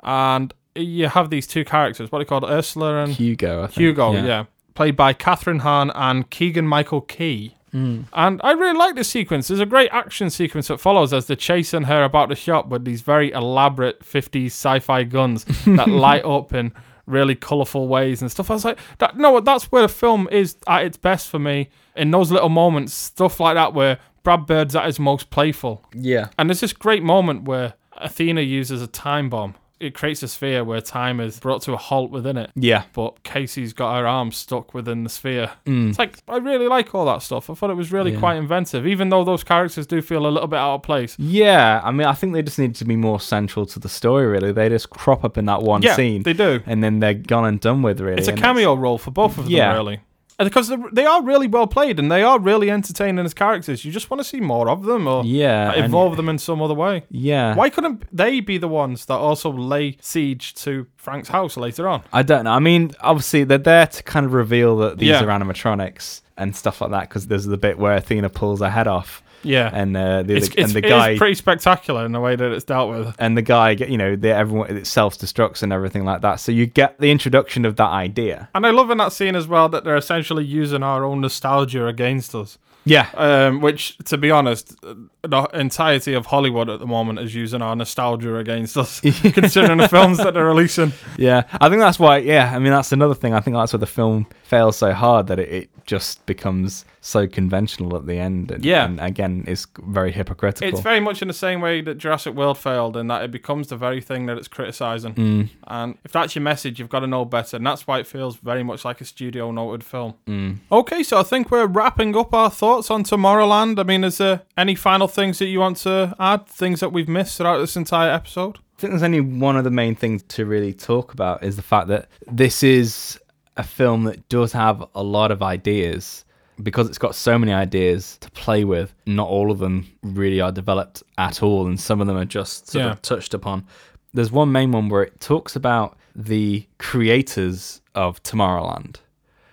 And you have these two characters, what are they called? Ursula and Hugo, I think. Hugo, yeah. Played by Kathryn Hahn and Keegan Michael Key. Mm. And I really like this sequence. There's a great action sequence that follows as they're chasing her about the shop with these very elaborate 50s sci fi guns that light up in really colourful ways and stuff. I was like, that, no, that's where the film is at its best for me. In those little moments, stuff like that where Brad Bird's at his most playful. Yeah. And there's this great moment where Athena uses a time bomb. It creates a sphere where time is brought to a halt within it. Yeah. But Casey's got her arm stuck within the sphere. Mm. It's like, I really like all that stuff. I thought it was really Yeah. quite inventive, even though those characters do feel a little bit out of place. Yeah, I mean, I think they just need to be more central to the story. Really, they just crop up in that one Yeah, scene. they do. and then they're gone and done with. Really, It's a cameo role for both of them, Yeah. really. Because they're- really well played and they are really entertaining as characters. You just want to see more of them or Yeah, involve them in some other way. Yeah, Why couldn't they be the ones that also lay siege to Frank's house later on? I don't know. I mean, obviously they're there to kind of reveal that these Yeah. are animatronics and stuff like that. Because there's the bit where Athena pulls her head off, Yeah. and uh, the it's, and the guy pretty spectacular in the way that it's dealt with. and the guy, you know, the, everyone it self destructs and everything like that. So you get the introduction of that idea. And I love in that scene as well that they're essentially using our own nostalgia against us. Yeah, Um, which, to be honest, the entirety of Hollywood at the moment is using our nostalgia against us, considering the films that they're releasing. Yeah, I think that's why. Yeah, I mean that's another thing. I think that's why the film fails so hard that it, it just becomes so conventional at the end. And, Yeah. and again, it's very hypocritical. It's very much in the same way that Jurassic World failed, in that it becomes the very thing that it's criticizing. Mm. And if that's your message, you've got to know better. And that's why it feels very much like a studio noted film. Mm. Okay, so I think we're wrapping up our thoughts on Tomorrowland. I mean, is there any final things that you want to add? Things that we've missed throughout this entire episode? I think there's only one of the main things to really talk about is the fact that this is a film that does have a lot of ideas. Because it's got so many ideas to play with, not all of them really are developed at all, and some of them are just sort Yeah. of touched upon. There's one main one where it talks about the creators of Tomorrowland,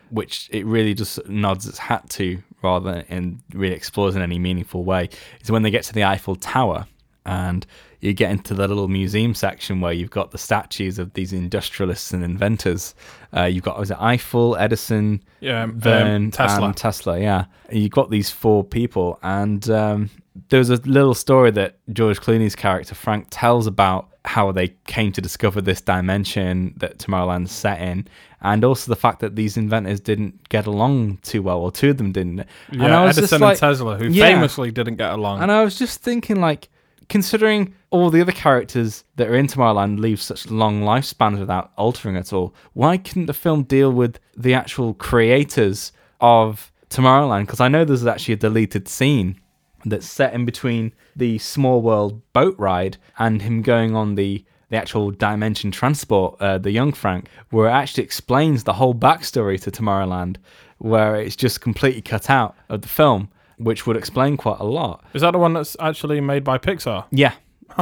which it really just nods its hat to rather than and really explores in any meaningful way. Is when they get to the Eiffel Tower and you get into the little museum section where you've got the statues of these industrialists and inventors. Uh, you've got was it Eiffel, Edison, Yeah, um, Tesla. and Tesla. Yeah, And you've got these four people, and um, there's a little story that George Clooney's character Frank tells about how they came to discover this dimension that Tomorrowland's set in, and also the fact that these inventors didn't get along too well, or two of them didn't. and Yeah, I was Edison just like, and Tesla, who Yeah. famously didn't get along. and I was just thinking, like, considering all the other characters that are in Tomorrowland leave such long lifespans without altering at all, why couldn't the film deal with the actual creators of Tomorrowland? Because I know there's actually a deleted scene that's set in between the small world boat ride and him going on the the actual dimension transport, uh, the young Frank, where it actually explains the whole backstory to Tomorrowland, where it's just completely cut out of the film, which would explain quite a lot. Is that the one that's actually made by Pixar? Yeah,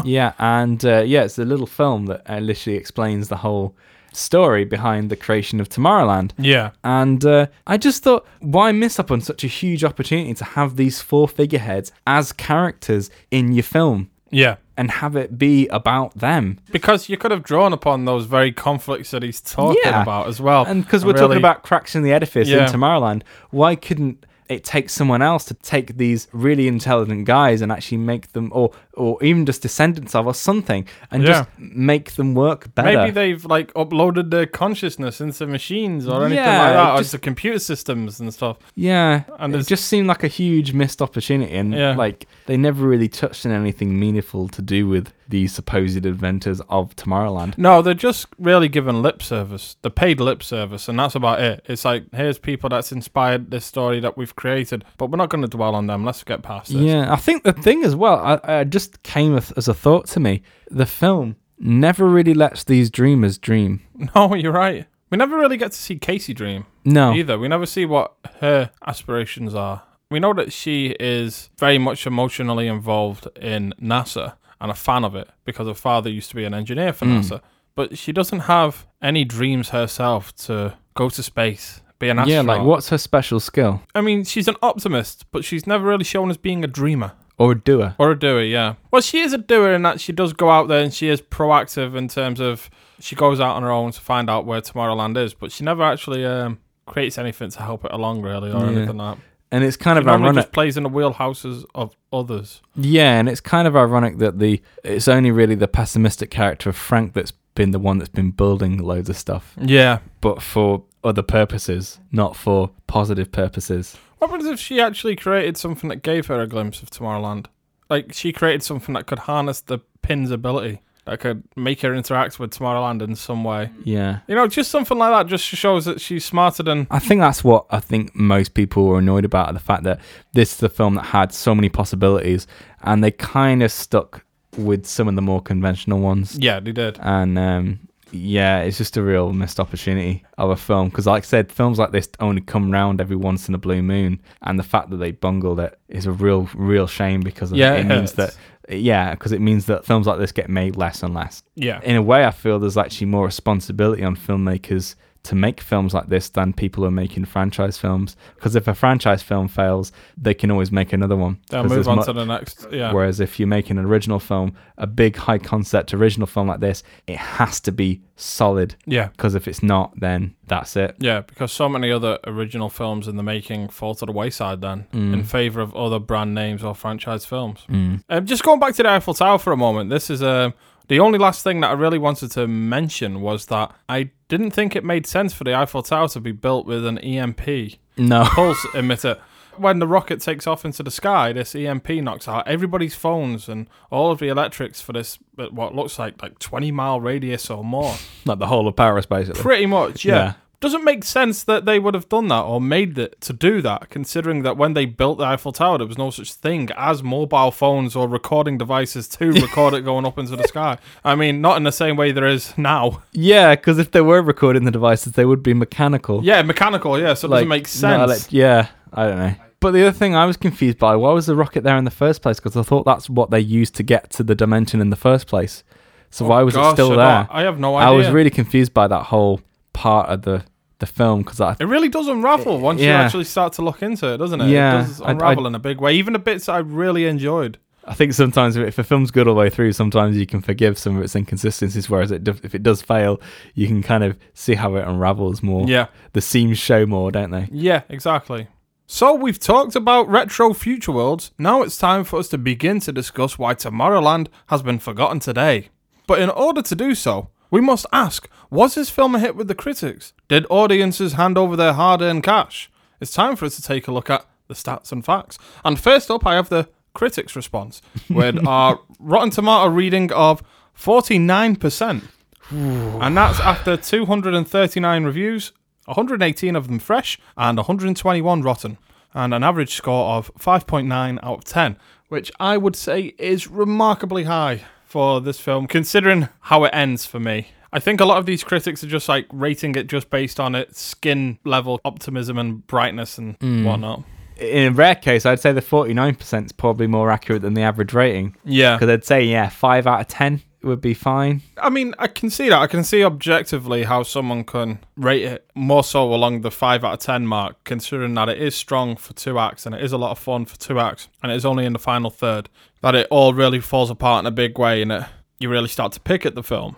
yeah, and uh, yeah, it's a little film that uh, literally explains the whole story behind the creation of Tomorrowland. Yeah. And uh, I just thought, why miss up on such a huge opportunity to have these four figureheads as characters in your film Yeah. and have it be about them? Because you could have drawn upon those very conflicts that he's talking Yeah. about as well. And because we're really- talking about cracks in the edifice Yeah. in Tomorrowland, why couldn't it takes someone else to take these really intelligent guys and actually make them, or or even just descendants of, or something, and just make them work better? Maybe they've like uploaded their consciousness into machines or anything Yeah, like that, or just- into computer systems and stuff. Yeah, And it just seemed like a huge missed opportunity, and Yeah. like they never really touched on anything meaningful to do with these supposed inventors of Tomorrowland. No, they're just really giving lip service. The paid lip service, and that's about it. It's like here's people that's inspired this story that we've created, but we're not going to dwell on them. Let's get past this. Yeah, I think the thing as well, I, I just came as, as a thought to me. The film never really lets these dreamers dream. No, you're right. We never really get to see Casey dream No, either. We never see what her aspirations are. We know that she is very much emotionally involved in NASA and a fan of it because her father used to be an engineer for hmm. NASA. But she doesn't have any dreams herself to go to space, be an astronaut. yeah, like what's her special skill I mean, she's an optimist, but she's never really shown as being a dreamer. Or a doer? Or a doer, yeah. Well, she is a doer in that she does go out there and she is proactive in terms of she goes out on her own to find out where Tomorrowland is, but she never actually um, creates anything to help it along, really, or Yeah. anything like that. And it's kind It of ironic. just plays in the wheelhouses of others. Yeah, and it's kind of ironic that the it's only really the pessimistic character of Frank that's been the one that's been building loads of stuff, Yeah. but for other purposes, not for positive purposes. What happens if she actually created something that gave her a glimpse of Tomorrowland? Like she created something that could harness the pin's ability, that could make her interact with Tomorrowland in some way. Yeah. You know, just something like that just shows that she's smarter than. I think that's what I think most people were annoyed about the fact that this is a film that had so many possibilities and they kind of stuck with some of the more conventional ones. Yeah, they did. and um, yeah, it's just a real missed opportunity of a film because, like I said, films like this only come round every once in a blue moon, and the fact that they bungled it is a real, real shame because of Yeah, it it means that yeah, because it means that films like this get made less and less. Yeah. In a way, I feel there's actually more responsibility on filmmakers to make films like this than people who are making franchise films. Because if a franchise film fails, they can always make another one. they'll move on mu- to the next. Yeah. Whereas if you're making an original film, a big high concept original film like this, it has to be solid. Yeah. Because if it's not, then that's it. Yeah, because so many other original films in the making fall to the wayside then in favor of other brand names or franchise films. Um, just going back to the Eiffel Tower for a moment, this is um the only last thing that I really wanted to mention was that I didn't think it made sense for the Eiffel Tower to be built with an EMP No. pulse emitter. When the rocket takes off into the sky, this EMP knocks out everybody's phones and all of the electrics for this, what looks like like 20 mile radius or more. Like the whole of Paris, basically. Pretty much, yeah. Yeah. Doesn't make sense that they would have done that or made it to do that, considering that when they built the Eiffel Tower, there was no such thing as mobile phones or recording devices to record it going up into the sky. I mean, not in the same way there is now. Yeah, because if they were recording the devices, they would be mechanical. Yeah, mechanical, yeah, so it doesn't make sense. elec- yeah, I don't know. But the other thing I was confused by, why was the rocket there in the first place? Because I thought that's what they used to get to the dimension in the first place. So oh why was Oh, Gosh, it still there? I have no idea. I was really confused by that whole part of the the film because I It really does unravel once you actually start to look into it, doesn't it? Yeah, It does I- I- unravel in a big way. Even the bits I really enjoyed. I think sometimes if a film's good all the way through, sometimes you can forgive some of its inconsistencies. Whereas it, if it does fail, you can kind of see how it unravels more. Yeah. the seams show more, don't they? Yeah, exactly. So we've talked about retro future worlds. Now it's time for us to begin to discuss why Tomorrowland has been forgotten today. But in order to do so, we must ask, was this film a hit with the critics? Did audiences hand over their hard-earned cash? It's time for us to take a look at the stats and facts. And first up, I have the critics' response, with our Rotten Tomato reading of 49%. And that's after 239 reviews, 118 of them fresh, and 121 rotten, and an average score of 5.9 out of 10, which I would say is remarkably high for this film, considering how it ends for me. I think a lot of these critics are just like rating it just based on its skin level optimism and brightness and hmm. whatnot. In a rare case, I'd say the forty-nine percent is probably more accurate than the average rating. Yeah. Because I'd say yeah, five out of ten would be fine. I mean, I can see that. I can see objectively how someone can rate it more so along the 5 out of 10 mark, considering that it is strong for two acts and it is a lot of fun for two acts, and it is only in the final third that it all really falls apart in a big way and it, you really start to pick at the film.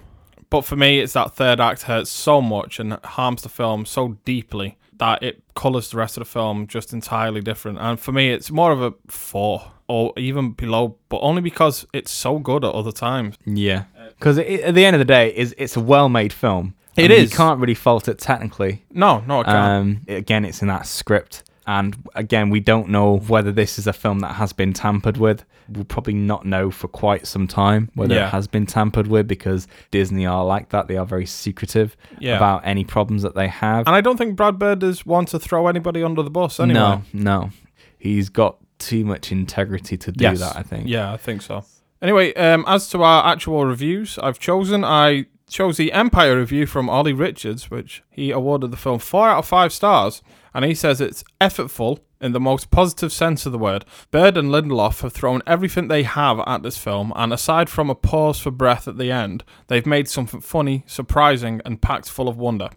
But for me, it's that third act hurts so much and harms the film so deeply that it colours the rest of the film just entirely different. And for me, it's more of a four or even below, but only because it's so good at other times. Yeah. Because at the end of the day, is it's a well-made film. It It is. is. You can't really fault it technically. No, no, I can't. Um, again, it's in that script, and again, we don't know whether this is a film that has been tampered with. We'll probably not know for quite some time whether Yeah. it has been tampered with because Disney are like that. They are very secretive Yeah. about any problems that they have. And I don't think Brad Bird is one to throw anybody under the bus anyway. No, no, he's got too much integrity to do Yes. that. I think. Yeah, I think so. Anyway, um, as to our actual reviews, I've chosen I chose the Empire review from Olly Richards, which he awarded the film four out of five stars, and he says it's effortful in the most positive sense of the word. Bird and Lindelof have thrown everything they have at this film, and aside from a pause for breath at the end, they've made something funny, surprising, and packed full of wonder.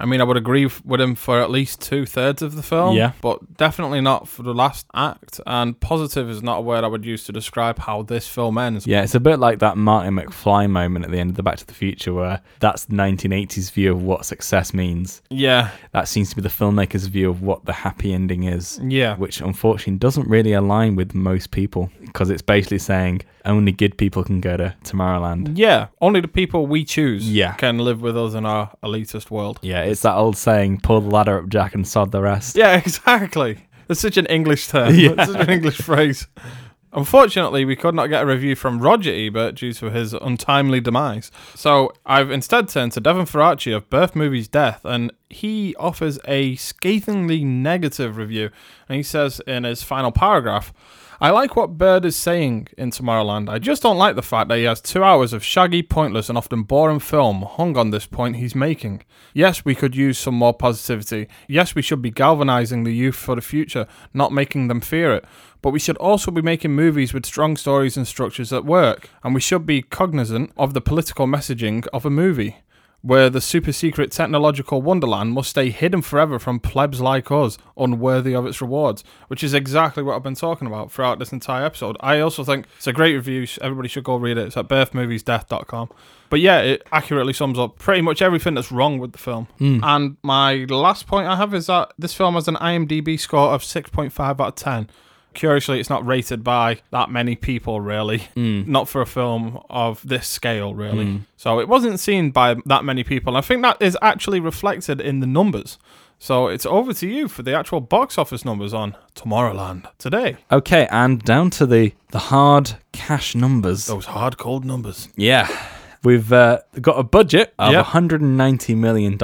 I mean, I would agree with him for at least two thirds of the film. Yeah. But definitely not for the last act. And positive is not a word I would use to describe how this film ends. Yeah, it's a bit like that Martin McFly moment at the end of the Back to the Future, where that's the 1980s view of what success means. Yeah. That seems to be the filmmaker's view of what the happy ending is. Yeah. Which unfortunately doesn't really align with most people because it's basically saying only good people can go to Tomorrowland. Yeah. Only the people we choose Yeah. can live with us in our elitist world. Yeah, it's that old saying, pull the ladder up, Jack, and sod the rest. Yeah, exactly. It's such an English term. Yeah. It's such an English phrase. Unfortunately, we could not get a review from Roger Ebert due to his untimely demise. So I've instead turned to Devin Faraci of Birth Movies Death, and he offers a scathingly negative review. And he says in his final paragraph, I like what Bird is saying in Tomorrowland. I just don't like the fact that he has two hours of shaggy, pointless, and often boring film hung on this point he's making. Yes, we could use some more positivity. Yes, we should be galvanizing the youth for the future, not making them fear it. But we should also be making movies with strong stories and structures that work. And we should be cognizant of the political messaging of a movie where the super secret technological wonderland must stay hidden forever from plebs like us, unworthy of its rewards, which is exactly what I've been talking about throughout this entire episode. I also think it's a great review. Everybody should go read it. It's at birthmoviesdeath.com. But yeah, it accurately sums up pretty much everything that's wrong with the film. Hmm. And my last point I have is that this film has an IMDb score of 6.5 out of 10. Curiously, it's not rated by that many people, really. Not for a film of this scale, really. So it wasn't seen by that many people. I think that is actually reflected in the numbers. So it's over to you for the actual box office numbers on Tomorrowland today. Okay, and down to the, the hard cash numbers. Those hard, cold numbers. Yeah. We've uh, got a budget of Yep. $190 million.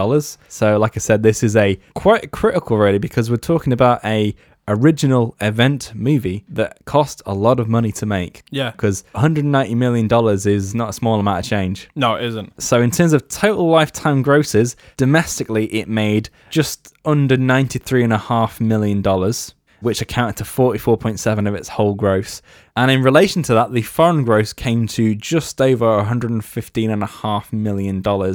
So, like I said, this is a quite critical, really, because we're talking about a original event movie that cost a lot of money to make. Yeah. Because $190 million is not a small amount of change. No, it isn't. So, in terms of total lifetime grosses, domestically it made just under $93.5 million, which accounted to 44.7 of its whole gross. And in relation to that, the foreign gross came to just over $115.5 million,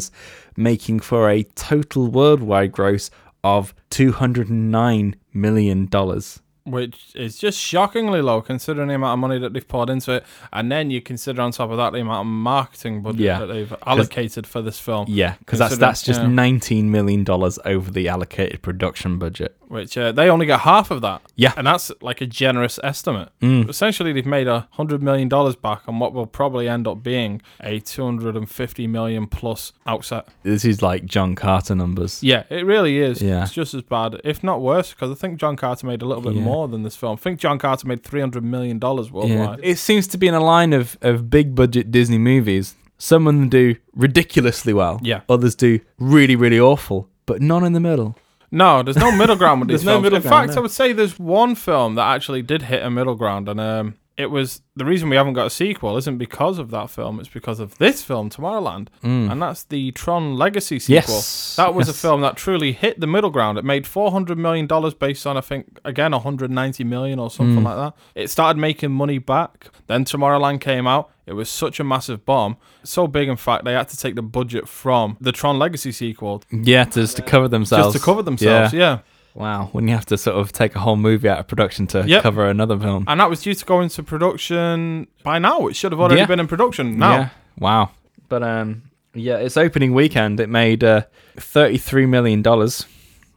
making for a total worldwide gross of $209 million. Which is just shockingly low considering the amount of money that they've poured into it. And then you consider on top of that the amount of marketing budget Yeah. that they've allocated for this film. Yeah, because that's, that's just yeah. $19 million over the allocated production budget. which uh, they only get half of that. Yeah. Mm. and that's like a generous estimate. Essentially, they've made a hundred million dollars back on what will probably end up being a two hundred and fifty million plus outset. This is like John Carter numbers. Yeah, it really is. Yeah. it's just as bad, if not worse, because I think John Carter made a little bit Yeah. more than this film. I think John Carter made three hundred million dollars Yeah. worldwide. It seems to be in a line of, of big budget Disney movies. Some of them do ridiculously well. Yeah. Others do really, really awful, but none in the middle. No, there's no middle ground with these There's no films. middle In fact, no. I would say there's one film that actually did hit a middle ground, and um, it was the reason we haven't got a sequel isn't because of that film. It's because of this film, Tomorrowland, and that's the Tron Legacy sequel. Mm. Yes, That was a film that truly hit the middle ground. It made 400 million dollars based on I think again 190 million or something Mm. like that. It started making money back. Then Tomorrowland came out. It was such a massive bomb, so big in fact they had to take the budget from the Tron Legacy sequel Yeah, just to cover themselves. just to cover themselves. yeah. Wow. When you have to sort of take a whole movie out of production to Yep. cover another film. and that was due to go into production by now. It should have already Yeah. been in production now. Yeah. Wow. But um, yeah, its opening weekend it made uh, thirty-three million dollars,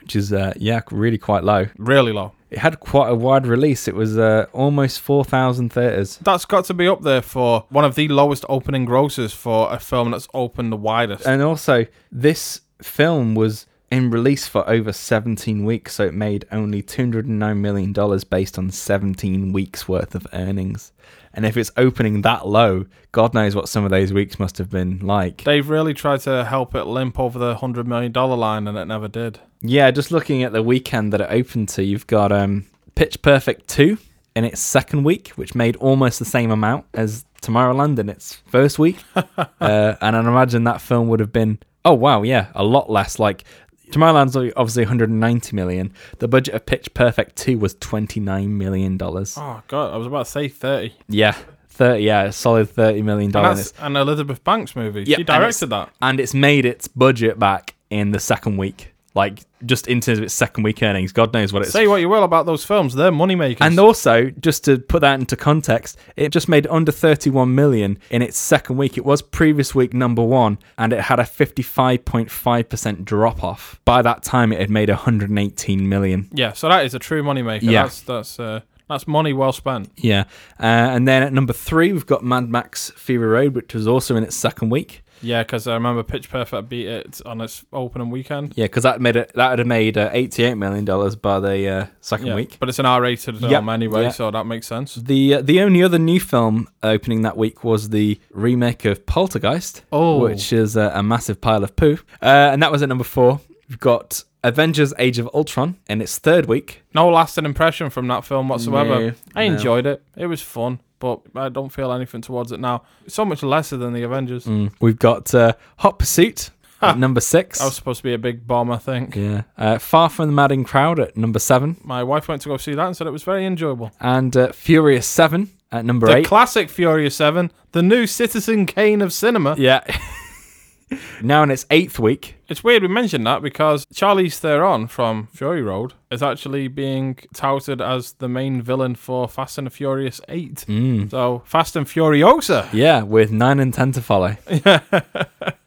which is uh, yeah, really quite low. Really low. It had quite a wide release. It was uh, almost four thousand theaters. That's got to be up there for one of the lowest opening grosses for a film that's opened the widest. And also, this film was in release for over 17 weeks, so it made only $209 million based on 17 weeks worth of earnings. And if it's opening that low, God knows what some of those weeks must have been like. They've really tried to help it limp over the hundred million dollar line, and it never did. Yeah, just looking at the weekend that it opened to, you've got um, Pitch Perfect 2 in its second week, which made almost the same amount as Tomorrowland in its first week. uh, and I imagine that film would have been, oh wow, yeah, a lot less. Like Tomorrowland's obviously 190 million. The budget of Pitch Perfect 2 was 29 million dollars. Oh god, I was about to say thirty. Yeah, 30. Yeah, a solid 30 million And dollars. that's an Elizabeth Banks movie. Yep, she and directed that. and it's made its budget back in the second week. Like just in terms of its second week earnings, God knows what it's. Say what you will about those films, they're moneymakers. and also, just to put that into context, it just made under 31 million in its second week. It was previous week number one, and it had a 55.5% drop off. By that time, it had made 118 million. yeah, so that is a true moneymaker. Yeah. That's that's uh, that's money well spent. Yeah. Uh, and then at number three, we've got Mad Max Fury Road, which was also in its second week. Yeah, because I remember Pitch Perfect beat it on its opening weekend. Yeah, because that made it. That would have made uh, 88 million dollars by the uh, second Yeah, week. but it's an R-rated film Yep, anyway, yeah. so that makes sense. The uh, the only other new film opening that week was the remake of Poltergeist, Oh. which is a, a massive pile of poo, uh, and that was at number four. We've got Avengers: Age of Ultron in its third week. No lasting impression from that film whatsoever. No, I no. enjoyed it. It was fun, but I don't feel anything towards it now. It's so much lesser than the Avengers. We've got uh, Hot Pursuit at number six. That was supposed to be a big bomb, I think. yeah, uh, Far from the Madding Crowd at number seven, My wife went to go see that and said it was very enjoyable. and uh, Furious Seven at number The eight. classic Furious 7, the new Citizen Kane of cinema. yeah. now in its eighth week. It's weird we mentioned that because Charlize Theron from Fury Road is actually being touted as the main villain for Fast and Furious 8. So, Fast and Furiosa. Yeah, with nine and ten to follow.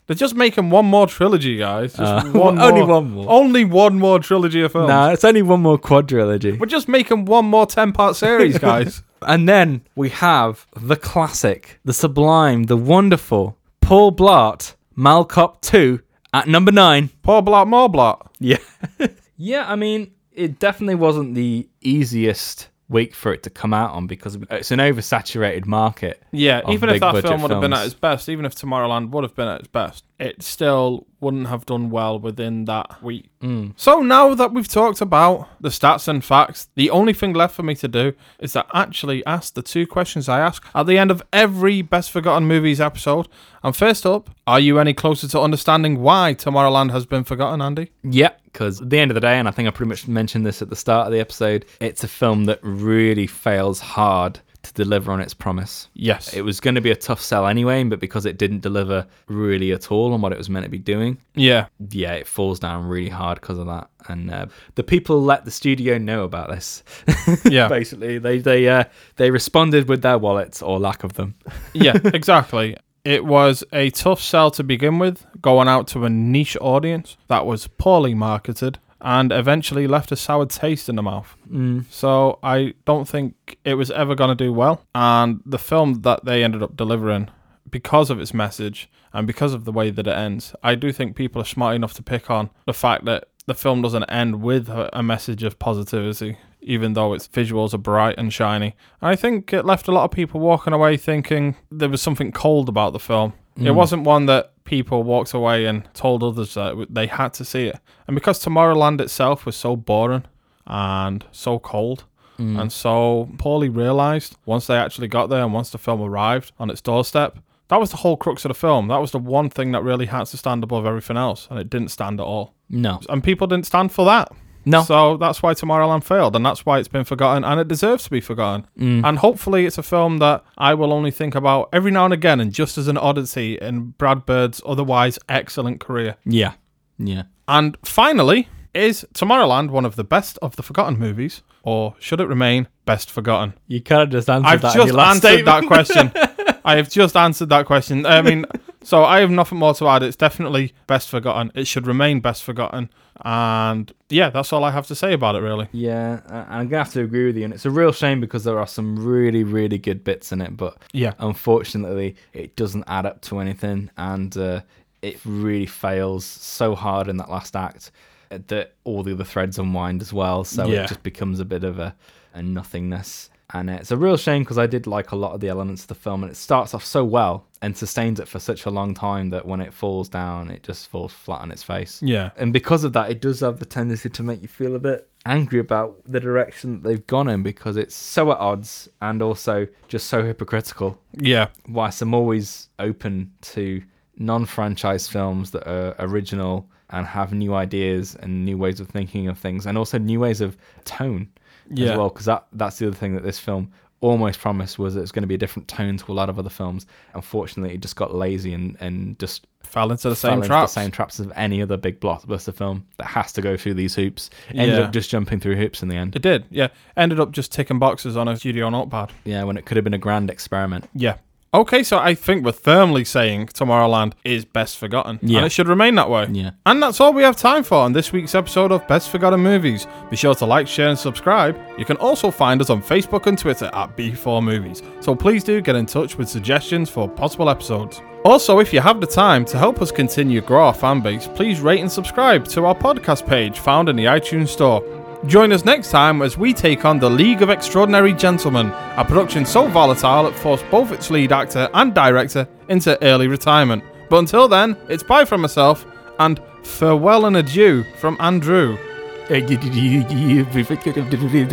They're just making one more trilogy, guys. Just Uh, one only more- one more. Only one more trilogy of films. No, it's only one more quadrilogy. We're just making one more 10 part series, guys. And then we have the classic, the sublime, the wonderful Paul Blart, Mall Cop 2 at number 9. Poor Blot, more Blot. Yeah. yeah, I mean, it definitely wasn't the easiest week for it to come out on because it's an oversaturated market. Yeah, even if that film would have been at its best, even if Tomorrowland would have been at its best, it still wouldn't have done well within that week. Mm. So now that we've talked about the stats and facts, the only thing left for me to do is to actually ask the two questions I ask at the end of every Best Forgotten Movies episode. And first up, are you any closer to understanding why Tomorrowland has been forgotten, Andy? Yeah, because at the end of the day, and I think I pretty much mentioned this at the start of the episode, it's a film that really fails hard to deliver on its promise. Yes. It was going to be a tough sell anyway, but because it didn't deliver really at all on what it was meant to be doing, yeah. yeah, it falls down really hard because of that. And uh, the people let the studio know about this. Yeah. basically, they they uh, they responded with their wallets or lack of them. yeah, exactly. It was a tough sell to begin with, going out to a niche audience that was poorly marketed and eventually left a sour taste in the mouth. Mm. So I don't think it was ever going to do well. And the film that they ended up delivering, because of its message and because of the way that it ends, I do think people are smart enough to pick on the fact that the film doesn't end with a a message of positivity, even though its visuals are bright and shiny. I think it left a lot of people walking away thinking there was something cold about the film. It hmm. wasn't one that people walked away and told others that they had to see it. And because Tomorrowland itself was so boring and so cold hmm. and so poorly realized once they actually got there and once the film arrived on its doorstep, that was the whole crux of the film. That was the one thing that really had to stand above everything else, and it didn't stand at all. No, And people didn't stand for that. No, So that's why Tomorrowland failed, and that's why it's been forgotten, and it deserves to be forgotten. Mm. And hopefully, it's a film that I will only think about every now and again, and just as an oddity in Brad Bird's otherwise excellent career. yeah, yeah. And finally, is Tomorrowland one of the best of the forgotten movies, or should it remain best forgotten? You kind of just answered I've that. in just answered that question. I have just answered that question. I mean, so I have nothing more to add. It's definitely best forgotten. It should remain best forgotten. And yeah, that's all I have to say about it, really. Yeah, uh, I'm gonna have to agree with you, and it's a real shame because there are some really, really good bits in it, but Yeah. unfortunately, it doesn't add up to anything, and uh, it really fails so hard in that last act that all the other threads unwind as well. So Yeah. it just becomes a bit of a, a nothingness. And it's a real shame because I did like a lot of the elements of the film, and it starts off so well and sustains it for such a long time that when it falls down, it just falls flat on its face. Yeah. And because of that, it does have the tendency to make you feel a bit angry about the direction that they've gone in because it's so at odds and also just so hypocritical. Yeah. Whilst I'm always open to non franchise films that are original and have new ideas and new ways of thinking of things and also new ways of tone Yeah. as well because that, that's the other thing that this film almost promised was it was going to be a different tone to a lot of other films. Unfortunately, it just got lazy and, and just Fell into the fell same into traps. the same traps of any other big blockbuster film that has to go through these hoops. Ended Yeah. up just jumping through hoops in the end. It did, yeah. Ended up just ticking boxes on a studio notepad. Yeah, when it could have been a grand experiment. Yeah. Okay, so I think we're firmly saying Tomorrowland is best forgotten. Yeah. And it should remain that way. Yeah. And that's all we have time for on this week's episode of Best Forgotten Movies. Be sure to like, share, and subscribe. You can also find us on Facebook and Twitter at B4 Movies. So please do get in touch with suggestions for possible episodes. Also, if you have the time to help us continue grow our fan base, please rate and subscribe to our podcast page found in the iTunes Store. Join us next time as we take on The League of Extraordinary Gentlemen, a production so volatile it forced both its lead actor and director into early retirement. But until then, it's bye from myself and farewell and adieu from Andrew.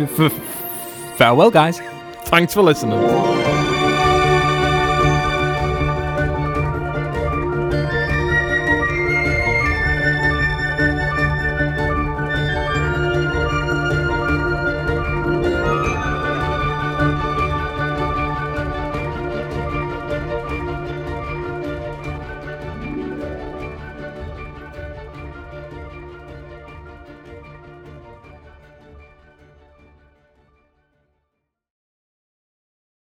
Farewell, guys. Thanks for listening.